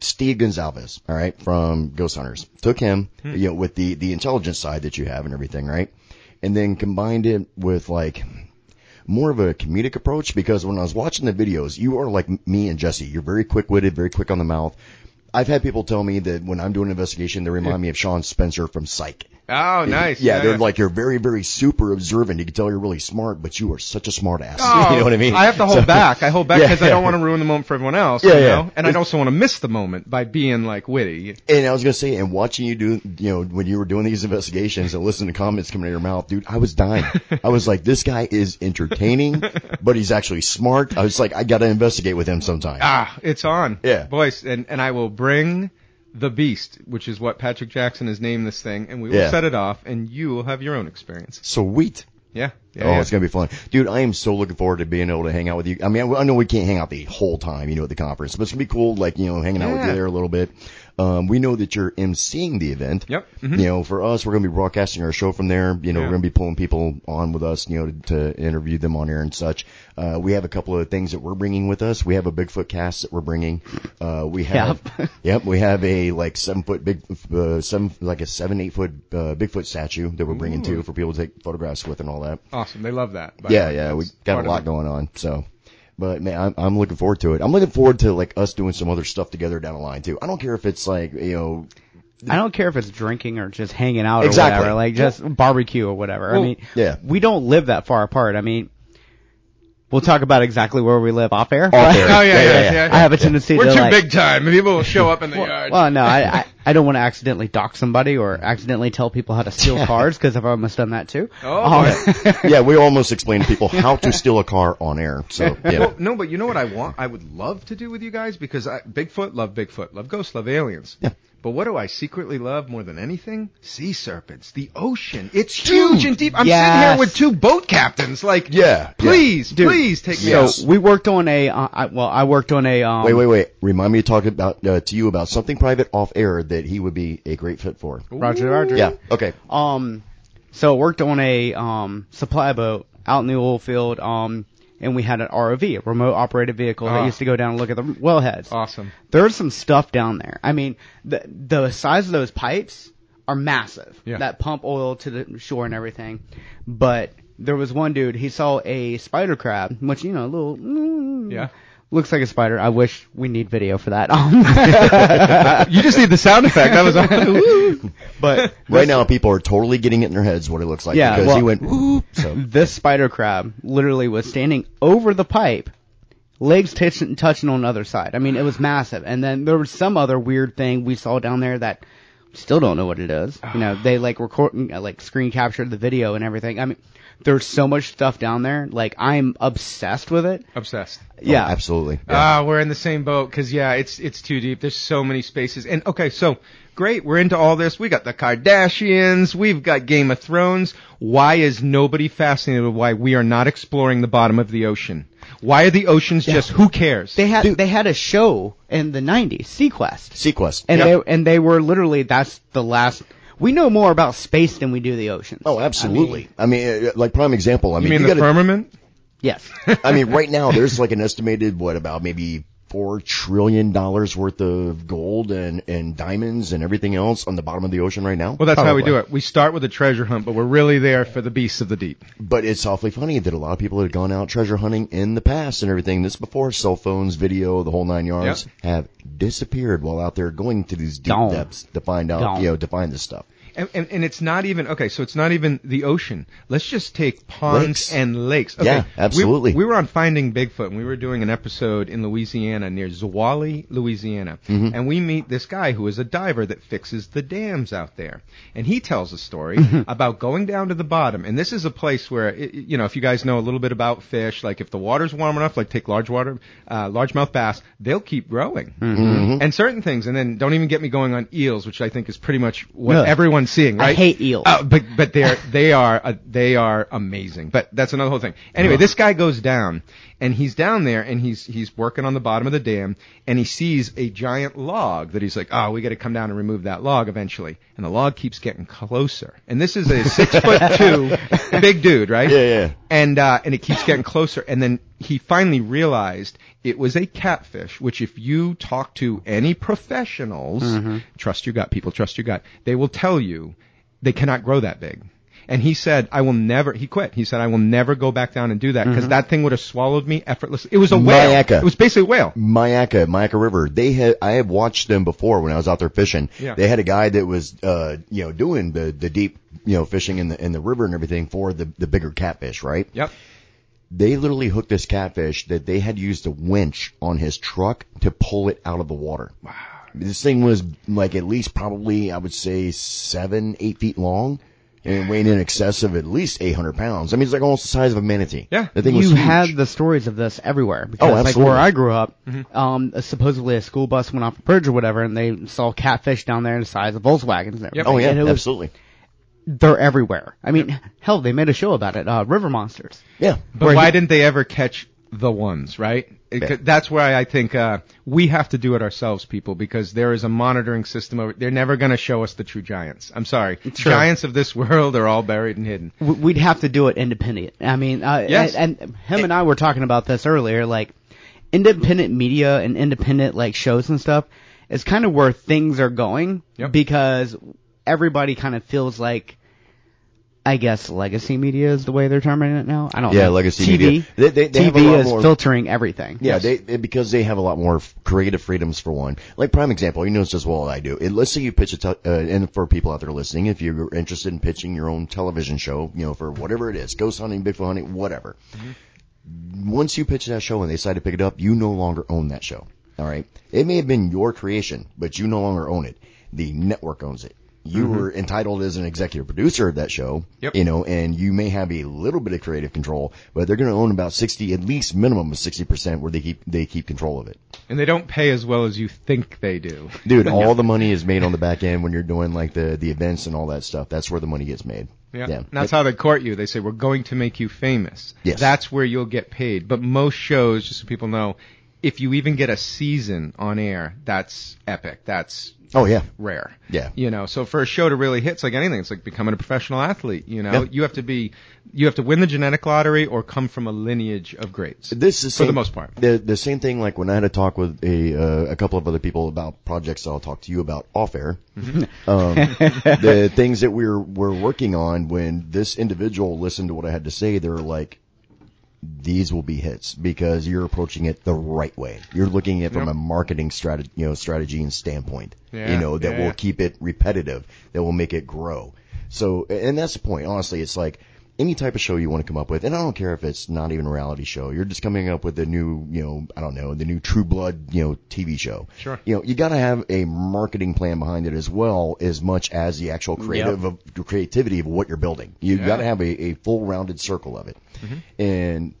Steve Gonzales, all right, from Ghost Hunters, took him, you know, with the the intelligence side that you have and everything, right, and then combined it with like more of a comedic approach because when I was watching the videos, you are like me and Jesse. You're very quick witted, very quick on the mouth. I've had people tell me that when I'm doing an investigation, they remind me of Sean Spencer from Psych. Oh, nice. Yeah, they're like you're very, very super observant. You can tell you're really smart, but you are such a smart ass. Oh, you know what I mean? I have to hold So- back. I hold back Yeah, because I don't want to ruin the moment for everyone else. Yeah, you yeah. know? And I also want to miss the moment by being like witty. And I was gonna say, and watching you do, you know, when you were doing these investigations and listening to comments coming out of your mouth, dude, I was dying. I was like, this guy is entertaining, but he's actually smart. I was like, I gotta investigate with him sometime. Ah, it's on. Yeah. Boys, and, and I will bring the beast, which is what Patrick Jackson has named this thing, and we will Yeah. set it off, and you will have your own experience. Sweet. Yeah. yeah oh, yeah. it's gonna be fun, dude. I am so looking forward to being able to hang out with you. I mean, I, I know we can't hang out the whole time, you know, at the conference, but it's gonna be cool, like you know, hanging out with you there a little bit. Um, we know that you're emceeing the event. Yep. Mhm. You know, for us, we're gonna be broadcasting our show from there. You know, Yeah. we're gonna be pulling people on with us, you know, to, to interview them on air and such. Uh, we have a couple of things that we're bringing with us. We have a Bigfoot cast that we're bringing. Uh, we have, Yep. yep, we have a like seven foot big, uh, seven, like a seven, eight foot, uh, Bigfoot statue that we're bringing too for people to take photographs with and all that. Awesome. They love that. Yeah, yeah, we got a lot going on. So, but man, I'm, I'm looking forward to it. I'm looking forward to like us doing some other stuff together down the line too. I don't care if it's like you know, I don't care if it's drinking or just hanging out or Exactly. whatever, like just barbecue or whatever. Well, I mean, yeah. we don't live that far apart. I mean, we'll talk about exactly where we live off air. Off but air. Oh, yeah, yeah, yeah. I have a tendency We're to too like, big time. People will show up in the yard. well, no, I, I, I don't want to accidentally dock somebody or accidentally tell people how to steal cars because I've almost done that too. Oh, Um, yeah, we almost explain to people how to steal a car on air. So yeah, Well, no, but you know what I want? I would love to do with you guys because I, Bigfoot, love Bigfoot, love ghosts, love aliens. Yeah. But what do I secretly love more than anything? Sea serpents, the ocean. It's huge and deep. I'm sitting here with two boat captains. Like, Yeah, yeah. please, Dude, please take me out. so out. we worked on a, uh, I, well, I worked on a, um, wait, wait, wait. Remind me to talk about uh, to you about something private off air that he would be a great fit for. Roger, Roger. Yeah. Okay. Um, so worked on a um supply boat out in the oil field. Um, and we had an ROV, a remote operated vehicle that Ah. used to go down and look at the wellheads. Awesome. There's some stuff down there. I mean, the the size of those pipes are massive. Yeah. That pump oil to the shore and everything. But there was one dude. He saw a spider crab, which you know, a little. mm, Yeah. Looks like a spider. I wish we need video for that. Um, You just need the sound effect. That was all. but Right now, people are totally getting it in their heads what it looks like Yeah, because well- he went. Whoop, so this spider crab literally was standing over the pipe, legs touching, touching on the other side. I mean, it was massive. And then there was some other weird thing we saw down there that Still don't know what it is. You know, they like record, uh, like screen captured the video and everything. I mean, there's so much stuff down there. Like I'm obsessed with it. Obsessed. Yeah. Oh, absolutely. Yeah. Ah, we're in the same boat because yeah, it's it's too deep. There's so many spaces. And okay, so great, we're into all this. We got the Kardashians. We've got Game of Thrones. Why is nobody fascinated with why we are not exploring the bottom of the ocean? Why are the oceans just who cares? They had Dude. they had a show in the '90s, SeaQuest, SeaQuest. and Yep. they and they were literally that's the last. We know more about space than we do the oceans. Oh, absolutely. I mean, uh, like prime example. I you mean, mean you the gotta- firmament? Yes. I mean, right now there's like an estimated what about maybe four trillion dollars worth of gold and and diamonds and everything else on the bottom of the ocean right now. Well, that's how we do it. We start with a treasure hunt, but we're really there for the beasts of the deep. But it's awfully funny that a lot of people that have gone out treasure hunting in the past and everything. This before cell phones, video, the whole nine yards have disappeared while out there going to these deep Gone. depths to find out, Gone. you know, to find this stuff. And, and, and it's not even okay. So it's not even the ocean. Let's just take ponds Lakes. and lakes. Okay. Yeah, absolutely. We, we were on Finding Bigfoot, and we were doing an episode in Louisiana near Zwolle, Louisiana, Mm-hmm. and we meet this guy who is a diver that fixes the dams out there, and he tells a story Mm-hmm. about going down to the bottom. And this is a place where, it, you know, if you guys know a little bit about fish, like if the water's warm enough, like take large water, uh, largemouth bass, they'll keep growing, Mm-hmm. and certain things. And then don't even get me going on eels, which I think is pretty much what Ugh. Everyone's seeing. Right? I hate eels. Oh, but but they're they are uh, they are amazing. But that's another whole thing. Anyway, this guy goes down and he's down there and he's he's working on the bottom of the dam and he sees a giant log that he's like, oh, we got to come down and remove that log eventually. And the log keeps getting closer. And this is a six foot two big dude, right? Yeah, yeah. And uh, and it keeps getting closer. And then he finally realized it was a catfish. Which, if you talk to any professionals, trust your gut, people, trust your gut. They will tell you they cannot grow that big. And he said, I will never, he quit. He said, I will never go back down and do that because that thing would have swallowed me effortlessly. It was a whale. Myakka. It was basically a whale. Myakka, Myakka River. They had I have watched them before when I was out there fishing. Yeah. They had a guy that was uh you know doing the the deep you know fishing in the in the river and everything for the the bigger catfish, right? Yep. They literally hooked this catfish that they had used a winch on his truck to pull it out of the water. Wow. This thing was like at least probably I would say seven, eight feet long. And weighing in excess of at least 800 pounds. I mean, it's like almost the size of a manatee. Yeah. The thing was you huge. had the stories of this everywhere. Because, Oh, Like where I grew up, um, supposedly a school bus went off a bridge or whatever, and they saw catfish down there the size of Volkswagens and everything. Oh yeah, And was, absolutely. they're everywhere. I mean, hell, they made a show about it. Uh, River Monsters. Yeah. But why he- didn't they ever catch the ones, right? It- Yeah. That's why I think uh, we have to do it ourselves, people, because there is a monitoring system. Over, they're never going to show us the true giants. I'm sorry, True. giants of this world are all buried and hidden. We'd have to do it independent. I mean, uh, Yes. and, and him and I were talking about this earlier. Like, independent media and independent like shows and stuff is kind of where things are going Yep. because everybody kind of feels like. I guess legacy media is the way they're terming it now. I don't Yeah, know. legacy TV, media. They- they- they TV is more- filtering everything. Yeah, they, they because they have a lot more creative freedoms for one. Like prime example, you know this as well as I do. It, let's say you pitch a, te- uh, and for people out there listening, if you're interested in pitching your own television show, you know, for whatever it is, ghost hunting, Bigfoot hunting, whatever. Once you pitch that show and they decide to pick it up, you no longer own that show. All right, it may have been your creation, but you no longer own it. The network owns it. You mm-hmm. were entitled as an executive producer of that show, Yep. you know, and you may have a little bit of creative control, but they're going to own about 60, at least minimum of 60% where they keep, they keep control of it. And they don't pay as well as you think they do. Dude, all the money is made on the back end when you're doing like the, the events and all that stuff. That's where the money gets made. Yeah. Yeah. That's how they court you. They say, we're going to make you famous. Yes. That's where you'll get paid. But most shows, just so people know, if you even get a season on air, that's epic. That's Oh yeah. rare. Yeah. You know, so for a show to really hit, it's like anything. It's like becoming a professional athlete. You know, Yeah. you have to be, you have to win the genetic lottery or come from a lineage of greats. This is For the most part. The the same thing like when I had a talk with a uh, a couple of other people about projects I'll talk to you about off air. Mm-hmm. um, the things that we're we're working on when this individual listened to what I had to say, they were like, these will be hits because you're approaching it the right way. You're looking at it from Yep. a marketing strategy, you know, strategy and standpoint. Yeah, you know, that yeah, will keep it repetitive, that will make it grow. So, and that's the point. Honestly, it's like any type of show you want to come up with, and I don't care if it's not even a reality show. You're just coming up with a new, you know, I don't know, the new True Blood, you know, TV show. Sure. You know, you got to have a marketing plan behind it as well, as much as the actual creative of, creativity of what you're building. You Yeah. got to have a, a full rounded circle of it, Mm-hmm. and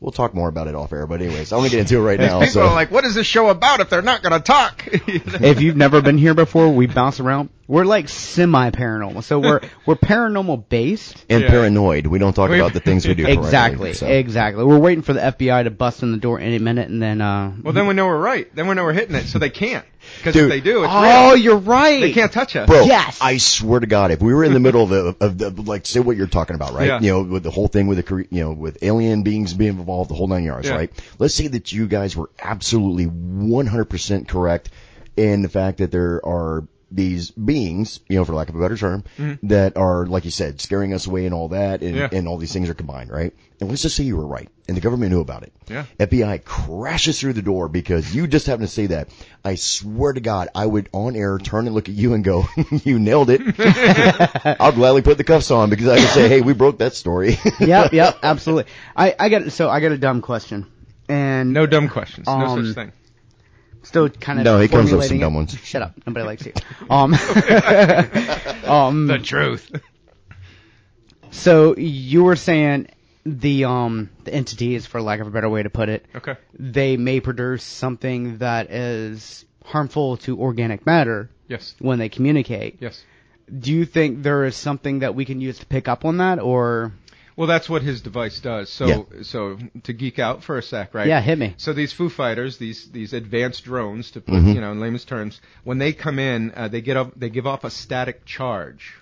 we'll talk more about it off air. But anyways, I want to get into it right now. People so are like, what is this show about if they're not going to talk? if you've never been here before, we bounce around. We're like semi paranormal, so we're we're paranormal based. and Yeah. paranoid. We don't talk about the things we do. Exactly, so. exactly. We're waiting for the FBI to bust in the door any minute, and then uh. well, then we know we're right. Then we know we're hitting it, so they can't. Because if they do, it's oh, real. you're right. They can't touch us. Bro, Yes. I swear to God, if we were in the middle of the, of the, like, say what you're talking about, right? Yeah. You know, with the whole thing with the, you know, with alien beings being involved, the whole nine yards, Yeah. right? Let's say that you guys were absolutely 100% correct in the fact that there are these beings, you know, for lack of a better term, that are, like you said, scaring us away and all that, and, Mm-hmm. Yeah. and all these things are combined, right? And let's just say you were right, and the government knew about it. Yeah. FBI crashes through the door because you just happen to say that. I swear to God, I would on air turn and look at you and go, "You nailed it." I'll gladly put the cuffs on because I can say, "Hey, we broke that story." yep, yep, absolutely. I I got so I got a dumb question, and No dumb questions. no Um, such thing. Still kind of No, he comes up with some dumb ones. Shut up, nobody likes you. Um, um, The truth. so you were saying the um the entities, for lack of a better way to put it, Okay. they may produce something that is harmful to organic matter Yes. when they communicate. Yes. Do you think there is something that we can use to pick up on that, or Well, that's what his device does. So, Yeah. so to geek out for a sec, right? yeah, hit me. So these Foo Fighters, these these advanced drones, to put Mhm. you know in layman's terms, when they come in, uh, they get up, they give off a static charge,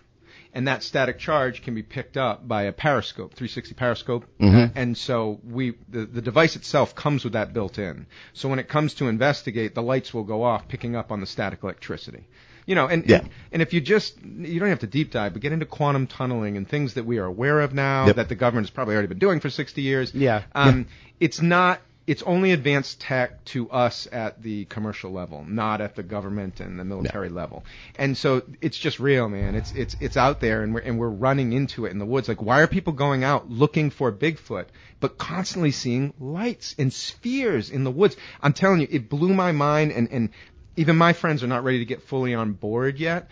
and that static charge can be picked up by a periscope, 360 periscope, Mhm. and so we the the device itself comes with that built in. So when it comes to investigate, the lights will go off, picking up on the static electricity. You know, and Yeah. and if you just you don't have to deep dive, but get into quantum tunneling and things that we are aware of now Yep. that the government has probably already been doing for 60 years. Yeah. Um, It's not. It's only advanced tech to us at the commercial level, not at the government and the military level. And so it's just real, man. It's it's it's out there, and we're and we're running into it in the woods. Like, why are people going out looking for Bigfoot, but constantly seeing lights and spheres in the woods? I'm telling you, it blew my mind, and and even my friends are not ready to get fully on board yet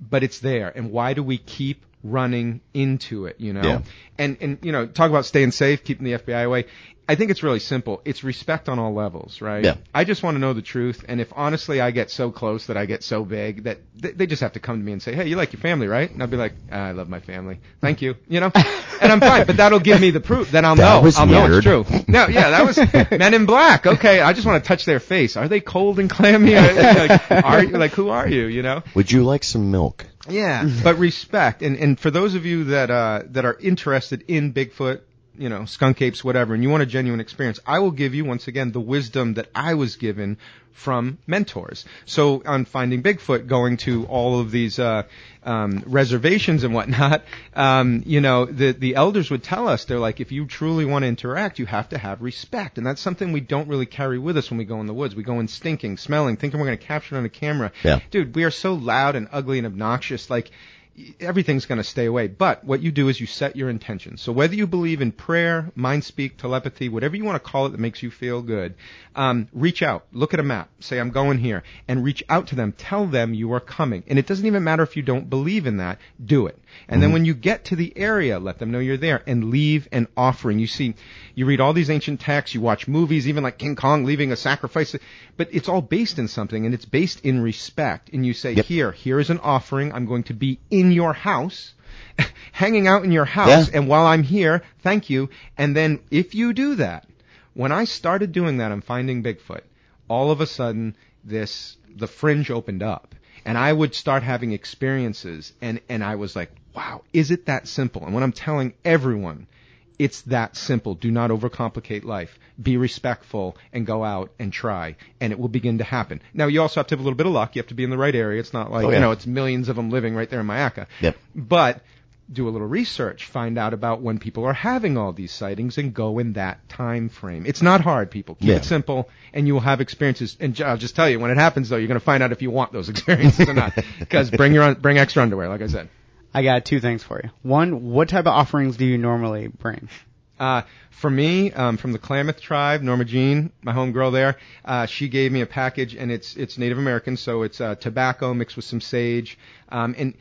but it's there. And why do we keep running into it? You know, Yeah. and and you know, talk about staying safe, keeping the FBI away. I think it's really simple. It's respect on all levels, right? Yeah. I just want to know the truth, and if honestly I get so close that I get so big that they, they just have to come to me and say, "Hey, you like your family, right?" And I'll be like, ah, "I love my family, thank you," you know, and I'm fine. But that'll give me the proof. Then I'll That know. was I'll know it's true. No, yeah, that was Men in Black. Okay, I just want to touch their face. Are they cold and clammy? like, are you, like who are you? You know. Would you like some milk? Yeah, but respect, and and for those of you that uh that are interested in Bigfoot, you know, skunk apes, whatever, and you want a genuine experience, I will give you once again the wisdom that I was given from mentors. So on finding Bigfoot, going to all of these uh, um, reservations and whatnot, um, you know, the the elders would tell us they're like, if you truly want to interact, you have to have respect, and that's something we don't really carry with us when we go in the woods. We go in stinking, smelling, thinking we're going to capture it on a camera. Yeah. Dude, we are so loud and ugly and obnoxious. Like everything's going to stay away. But what you do is you set your intention. So whether you believe in prayer, mind speak, telepathy, whatever you want to call it that makes you feel good, um, reach out, look at a map, say I'm going here, and reach out to them. Tell them you are coming. And it doesn't even matter if you don't believe in that. Do it. And then when you get to the area, let them know you're there and leave an offering. You see, you read all these ancient texts, you watch movies, even like King Kong leaving a sacrifice, but it's all based in something and it's based in respect. And you say, Yep. here, here is an offering. I'm going to be in your house. hanging out in your house Yeah. and while I'm here, thank you. And then if you do that, when I started doing that, I'm finding Bigfoot. All of a sudden, this the fringe opened up, and I would start having experiences, and and I was like, wow, is it that simple? And when I'm telling everyone, it's that simple. Do not overcomplicate life. Be respectful and go out and try, and it will begin to happen. Now, you also have to have a little bit of luck. You have to be in the right area. It's not like Oh, yeah. you know, it's millions of them living right there in Myakka. Yep. But do a little research, find out about when people are having all these sightings, and go in that time frame. It's not hard, people. Keep Yeah. it simple, and you will have experiences. And I'll just tell you, when it happens, though, you're going to find out if you want those experiences or not. Because bring your bring extra underwear, like I said. I got two things for you. One, what type of offerings do you normally bring? Uh, for me, um, from the Klamath tribe, Norma Jean, my homegirl there, uh, she gave me a package, and it's it's Native American, so it's uh, tobacco mixed with some sage, um, and.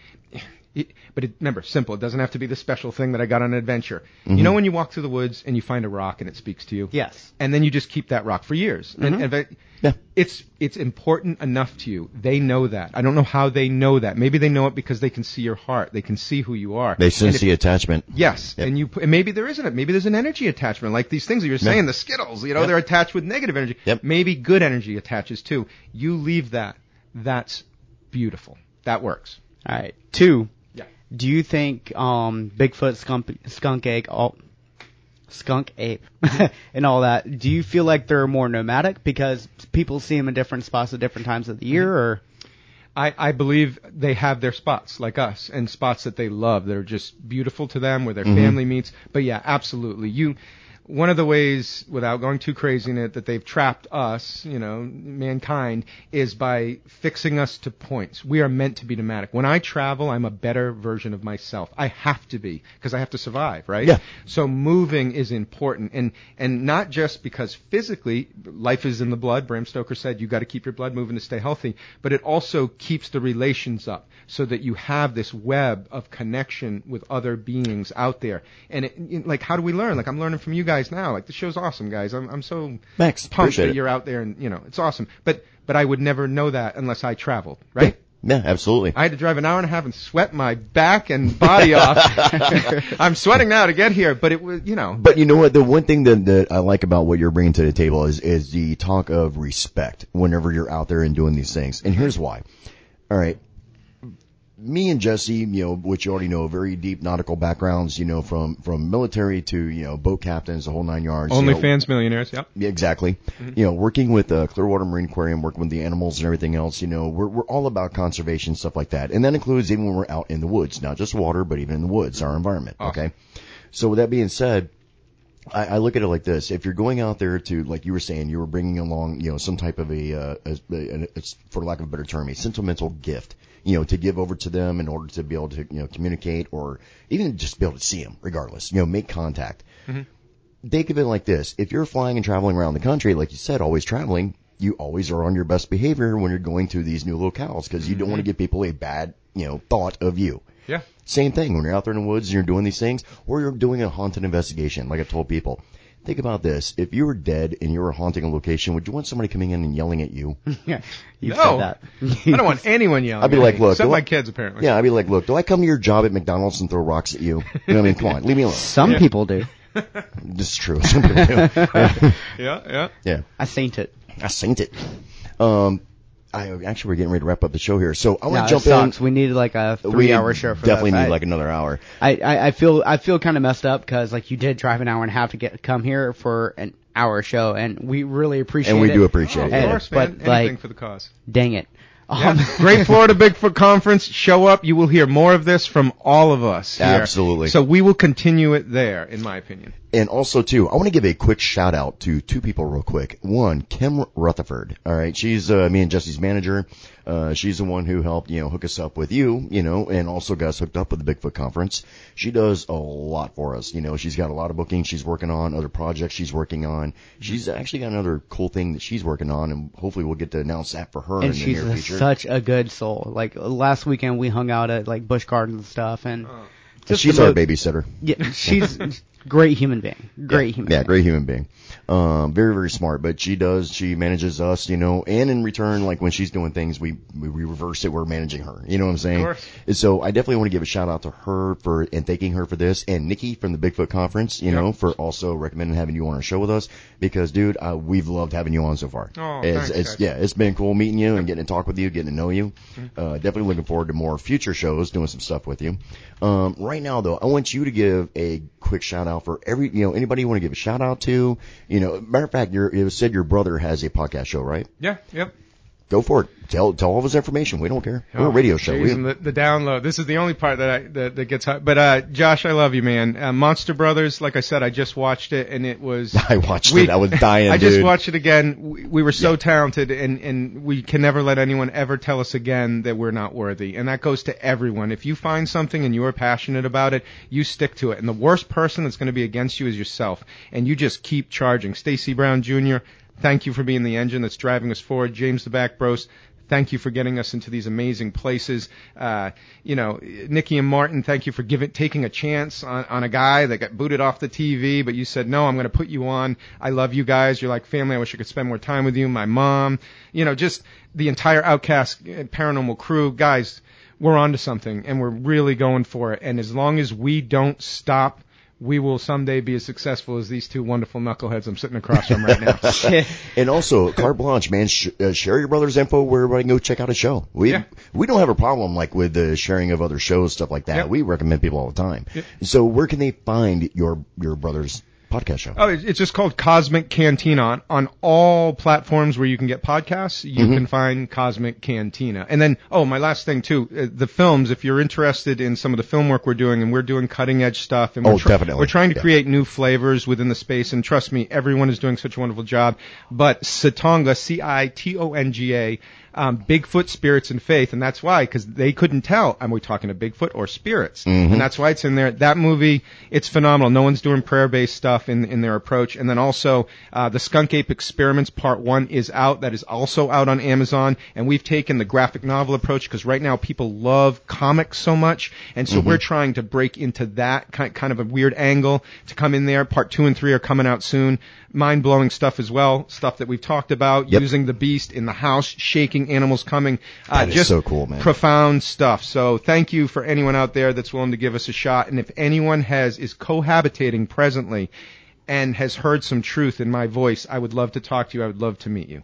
But it, remember, simple. It doesn't have to be the special thing that I got on an adventure. You mm-hmm. know when you walk through the woods and you find a rock and it speaks to you? Yes. and then you just keep that rock for years. And, mm-hmm. and it- Yeah. it's it's important enough to you. They know that. I don't know how they know that. Maybe they know it because they can see your heart. They can see who you are. They sense the attachment. Yes, Yep. and you and maybe there isn't it. Maybe there's an energy attachment, like these things that you're saying, the Skittles. You know, Yep. they're attached with negative energy. Yep. Maybe good energy attaches too. You leave that. That's beautiful. That works. All right. Two. Do you think um, Bigfoot, skunk, skunk ape, all, skunk ape, mm-hmm. and all that? Do you feel like they're more nomadic because people see them in different spots at different times of the year, mm-hmm. or I, I believe they have their spots like us and spots that they love that are just beautiful to them where their mm-hmm. family meets. But yeah, absolutely. You, one of the ways, without going too crazy in it, that they've trapped us, you know, mankind, is by fixing us to points. We are meant to be nomadic. When I travel, I'm a better version of myself. I have to be because I have to survive, right? Yeah. So moving is important, and and not just because physically life is in the blood. Bram Stoker said you got to keep your blood moving to stay healthy, but it also keeps the relations up so that you have this web of connection with other beings out there. And it, like, how do we learn? Like, I'm learning from you guys now. Like, the show's awesome, guys. I'm I'm so Max, pumped that it. you're out there, and you know, it's awesome. But but I would never know that unless I traveled, right? Yeah, absolutely. I had to drive an hour and a half and sweat my back and body off. I'm sweating now to get here, but it was, you know, But you know what? The one thing that, that I like about what you're bringing to the table is is the talk of respect whenever you're out there and doing these things. And here's why. All right. Me and Jesse, you know, which you already know, very deep nautical backgrounds, you know, from from military to you know boat captains, the whole nine yards. you know, OnlyFans millionaires. Yep. Yeah, exactly. You know, working with uh, Clearwater Marine Aquarium, working with the animals and everything else, you know, we're, we're all about conservation, stuff like that. And that includes even when we're out in the woods, not just water, but even in the woods, our environment. Okay. So with that being said, I, I look at it like this. If you're going out there to, like you were saying, you were bringing along, you know, some type of a, uh, a, a, a for lack of a better term, a sentimental gift, you know, to give over to them in order to be able to, you know, communicate or even just be able to see them regardless, you know, make contact mm-hmm. think of it like this. If you're flying and traveling around the country, like you said, always traveling, you always are on your best behavior when you're going to these new locales because you don't want to mm-hmm. give people a bad, you know, thought of you. Yeah. Same thing when you're out there in the woods and you're doing these things or you're doing a haunted investigation, like I told people. Think about this. If you were dead and you were haunting a location, would you want somebody coming in and yelling at you? yeah, you No. that. I don't want anyone yelling. I'd be at like, me, look, except do my I- kids apparently. Yeah, I'd be like, look, do I come to your job at McDonald's and throw rocks at you? You know what I mean? Come on, leave me alone. Some people do. This is true. Some people do. yeah, yeah. yeah. I saint it. I synced it. Um, I actually we're getting ready to wrap up the show here, so I want it to jump sucks. in. We needed like a three-hour show for definitely that. need I- like another hour. I, I, I feel I feel kind of messed up because like you did drive an hour and a half to get come here for an hour show, and we really appreciate it. And we it. do appreciate Oh, it. of And- course, man. but, Anything like- for the cause. Dang it! Yeah. Um, Great Florida Bigfoot Conference. Show up. You will hear more of this from all of us. Here. Absolutely. So we will continue it there, in my opinion. And also too, I want to give a quick shout out to two people real quick. One, Kim Rutherford. All right, she's uh, me and Jesse's manager. Uh, she's the one who helped you know hook us up with you, you know, and also got us hooked up with the Bigfoot conference. She does a lot for us. You know, she's got a lot of bookings she's working on, other projects she's working on. She's actually got another cool thing that she's working on, and hopefully we'll get to announce that for her in and the she's near a- future. such a good soul. Like last weekend, we hung out at like Busch Gardens and stuff, and just she's the our babysitter. Yeah, she's a great human being. Great human. Yeah, being. great human being. Um, very, very smart, but she does, she manages us, you know, and in return, like when she's doing things, we, we, we reverse it, we're managing her. You know what I'm saying? course. And so I definitely want to give a shout out to her for, and thanking her for this, and Nikki from the Bigfoot Conference, you know, for also recommending having you on our show with us, because dude, uh, we've loved having you on so far. Oh, it's, thanks, it's, yeah, it's been cool meeting you and getting to talk with you, getting to know you. Mm-hmm. Uh, definitely looking forward to more future shows, doing some stuff with you. Um, right now though, I want you to give a quick shout out for every, you know, anybody you want to give a shout out to. You know, matter of fact, was said your brother has a podcast show, right? Yeah, yep. Go for it. Tell tell all of us information. We don't care. We're a Oh, radio show. We, the, the download. This is the only part that I that, that gets hot. But uh, Josh, I love you, man. Uh, Monster Brothers. Like I said, I just watched it, and it was. I watched we- it. I was dying, I just watched it again. We, we were so talented, and and we can never let anyone ever tell us again that we're not worthy. And that goes to everyone. If you find something and you are passionate about it, you stick to it. And the worst person that's going to be against you is yourself. And you just keep charging. Stacy Brown Jr. Thank you for being the engine that's driving us forward. James the Back Bros. Thank you for getting us into these amazing places. Uh, you know, Nikki and Martin, thank you for giving, taking a chance on, on a guy that got booted off the TV, but you said, no, I'm going to put you on. I love you guys. You're like family. I wish I could spend more time with you. My mom, you know, just the entire Outcast uh, paranormal crew. Guys, we're onto something and we're really going for it. And as long as we don't stop, we will someday be as successful as these two wonderful knuckleheads I'm sitting across from right now. and also, carte blanche, man. Sh- uh, share your brother's info where everybody can go check out a show. We Yeah. we don't have a problem like with the sharing of other shows, stuff like that. Yep. We recommend people all the time. So where can they find your your brother's podcast show? Oh, it's just called Cosmic Cantina on, on all platforms where you can get podcasts. You Mm-hmm. can find Cosmic Cantina, and then oh, my last thing too, uh, the films. If you're interested in some of the film work we're doing, and we're doing cutting edge stuff, and we're Oh, definitely. we're trying to Yeah. create new flavors within the space. And trust me, everyone is doing such a wonderful job. But Citonga, C I T O N G A. Um, Bigfoot, spirits, and faith, and that's why because they couldn't tell. Am we talking to Bigfoot or spirits? Mm-hmm. And that's why it's in there. That movie, it's phenomenal. No one's doing prayer-based stuff in in their approach. And then also, uh, the Skunk Ape Experiments Part One is out. That is also out on Amazon. And we've taken the graphic novel approach because right now people love comics so much, and so we're trying to break into that kind kind of a weird angle to come in there. Part two and three are coming out soon. Mind blowing stuff as well. Stuff that we've talked about Yep. using the beast in the house, shaking animals coming. Uh, That is just so cool, man. profound stuff. So thank you for anyone out there that's willing to give us a shot. And if anyone has is cohabitating presently and has heard some truth in my voice, I would love to talk to you. I would love to meet you.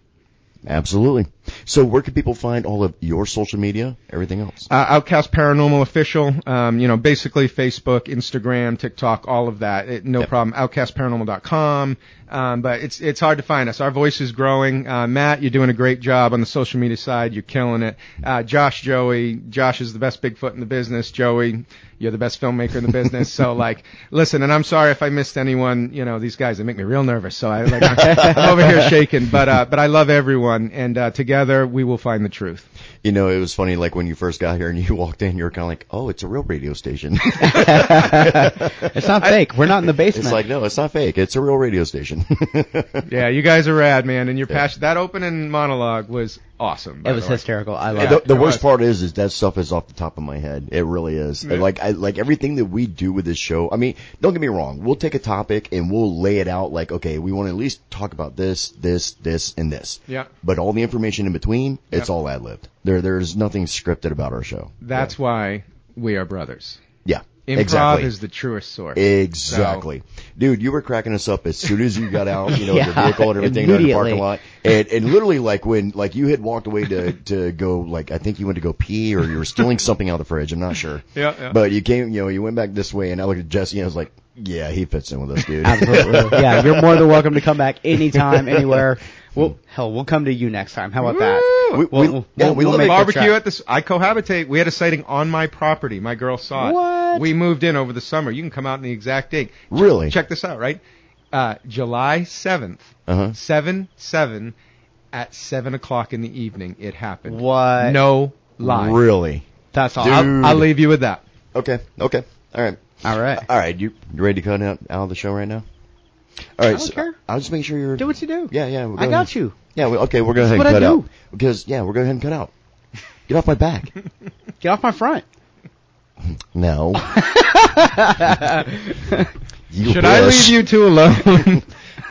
Absolutely. So where can people find all of your social media, everything else? Uh, Outcast Paranormal Official, um, you know, basically Facebook, Instagram, TikTok, all of that. It, no Yep. problem. OutcastParanormal.com. Um, but it's it's hard to find us. Our voice is growing. Uh, Matt, you're doing a great job on the social media side. You're killing it. Uh, Josh, Joey, Josh is the best Bigfoot in the business. Joey, you're the best filmmaker in the business. so like, listen, and I'm sorry if I missed anyone. You know, these guys they make me real nervous. So I like I'm over here shaking. But uh, but I love everyone, and uh, together we will find the truth. You know, it was funny, like when you first got here and you walked in, you were kind of like, oh, it's a real radio station. It's not fake. We're not in the basement. it's like, no, it's not fake. It's a real radio station. Yeah, you guys are rad, man, and your passion. That opening monologue was awesome. by it was the way. hysterical. I And love the, it. the it worst was. part is, is that stuff is off the top of my head. It really is. Yeah. Like, I, like everything that we do with this show. I mean, don't get me wrong. We'll take a topic and we'll lay it out like, okay, we want to at least talk about this, this, this, and this. Yeah. But all the information in between, it's Yeah. all ad libbed. There, there's nothing scripted about our show. That's why we are brothers. Yeah. Improv exactly. is the truest source. Exactly. Dude, you were cracking us up as soon as you got out, you know, Yeah, the vehicle and everything there in the parking immediately. lot. And, and literally like when, like you had walked away to, to go, like, I think you went to go pee or you were stealing something out of the fridge. I'm not sure. Yeah, yeah. But you came, you know, you went back this way and I looked at Jesse and I was like, yeah, he fits in with us, dude. Absolutely. yeah, you're more than welcome to come back anytime, anywhere. Well, hell, we'll come to you next time. How about that? We- We'll- we- we'll- yeah, we'll- we we'll love make the Barbecue at this. I cohabitate. We had a sighting on my property. My girl saw it. What? We moved in over the summer. You can come out in the exact date. Really? Check this out, right? Uh, July seventh, Uh-huh. seven seven, at seven o'clock in the evening. It happened. What? No lie. Really? That's all. I'll, I'll leave you with that. Okay. Okay. All right. All right. All right. You, you ready to cut out, out of the show right now? All right. don't so care. I'll just make sure you're. Do what you do. Yeah, yeah. we'll I got ahead. you. Yeah, we, okay, we're going to go what cut I out. Because, yeah, we're going to go ahead and cut out. Get off my back. Get off my front. No. you Should I wish. leave you two alone?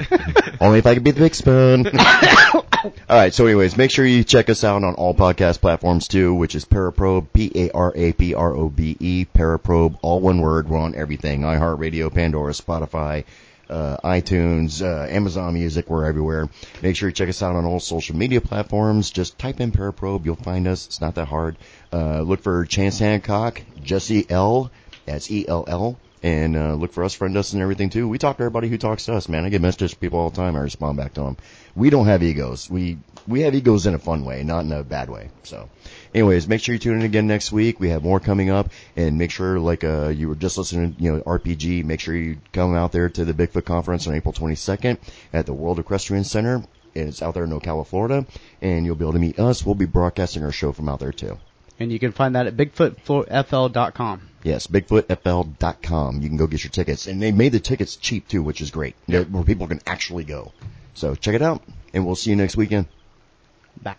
Only if I could be the big spoon. all right, so anyways, make sure you check us out on all podcast platforms too, which is Paraprobe, P-A-R-A-P-R-O-B-E, Paraprobe, all one word. We're on everything. iHeartRadio, Pandora, Spotify, uh, iTunes, uh, Amazon Music, we're everywhere. Make sure you check us out on all social media platforms. Just type in Paraprobe, you'll find us. It's not that hard. Uh, look for Chance Hancock, Jesse L, that's E-L-L, And uh, look for us, friend us, and everything too. We talk to everybody who talks to us, man. I get messages from people all the time. I respond back to them. We don't have egos. We we have egos in a fun way, not in a bad way. So, anyways, make sure you tune in again next week. We have more coming up, and make sure, like uh, you were just listening, you know, RPG. Make sure you come out there to the Bigfoot conference on April 22nd at the World Equestrian Center. And it's out there in Ocala, Florida, and you'll be able to meet us. We'll be broadcasting our show from out there too. And you can find that at bigfootfl.com. Yes, BigfootFL.com. You can go get your tickets, and they made the tickets cheap too, which is great, where people can actually go. So check it out, and we'll see you next weekend. Bye.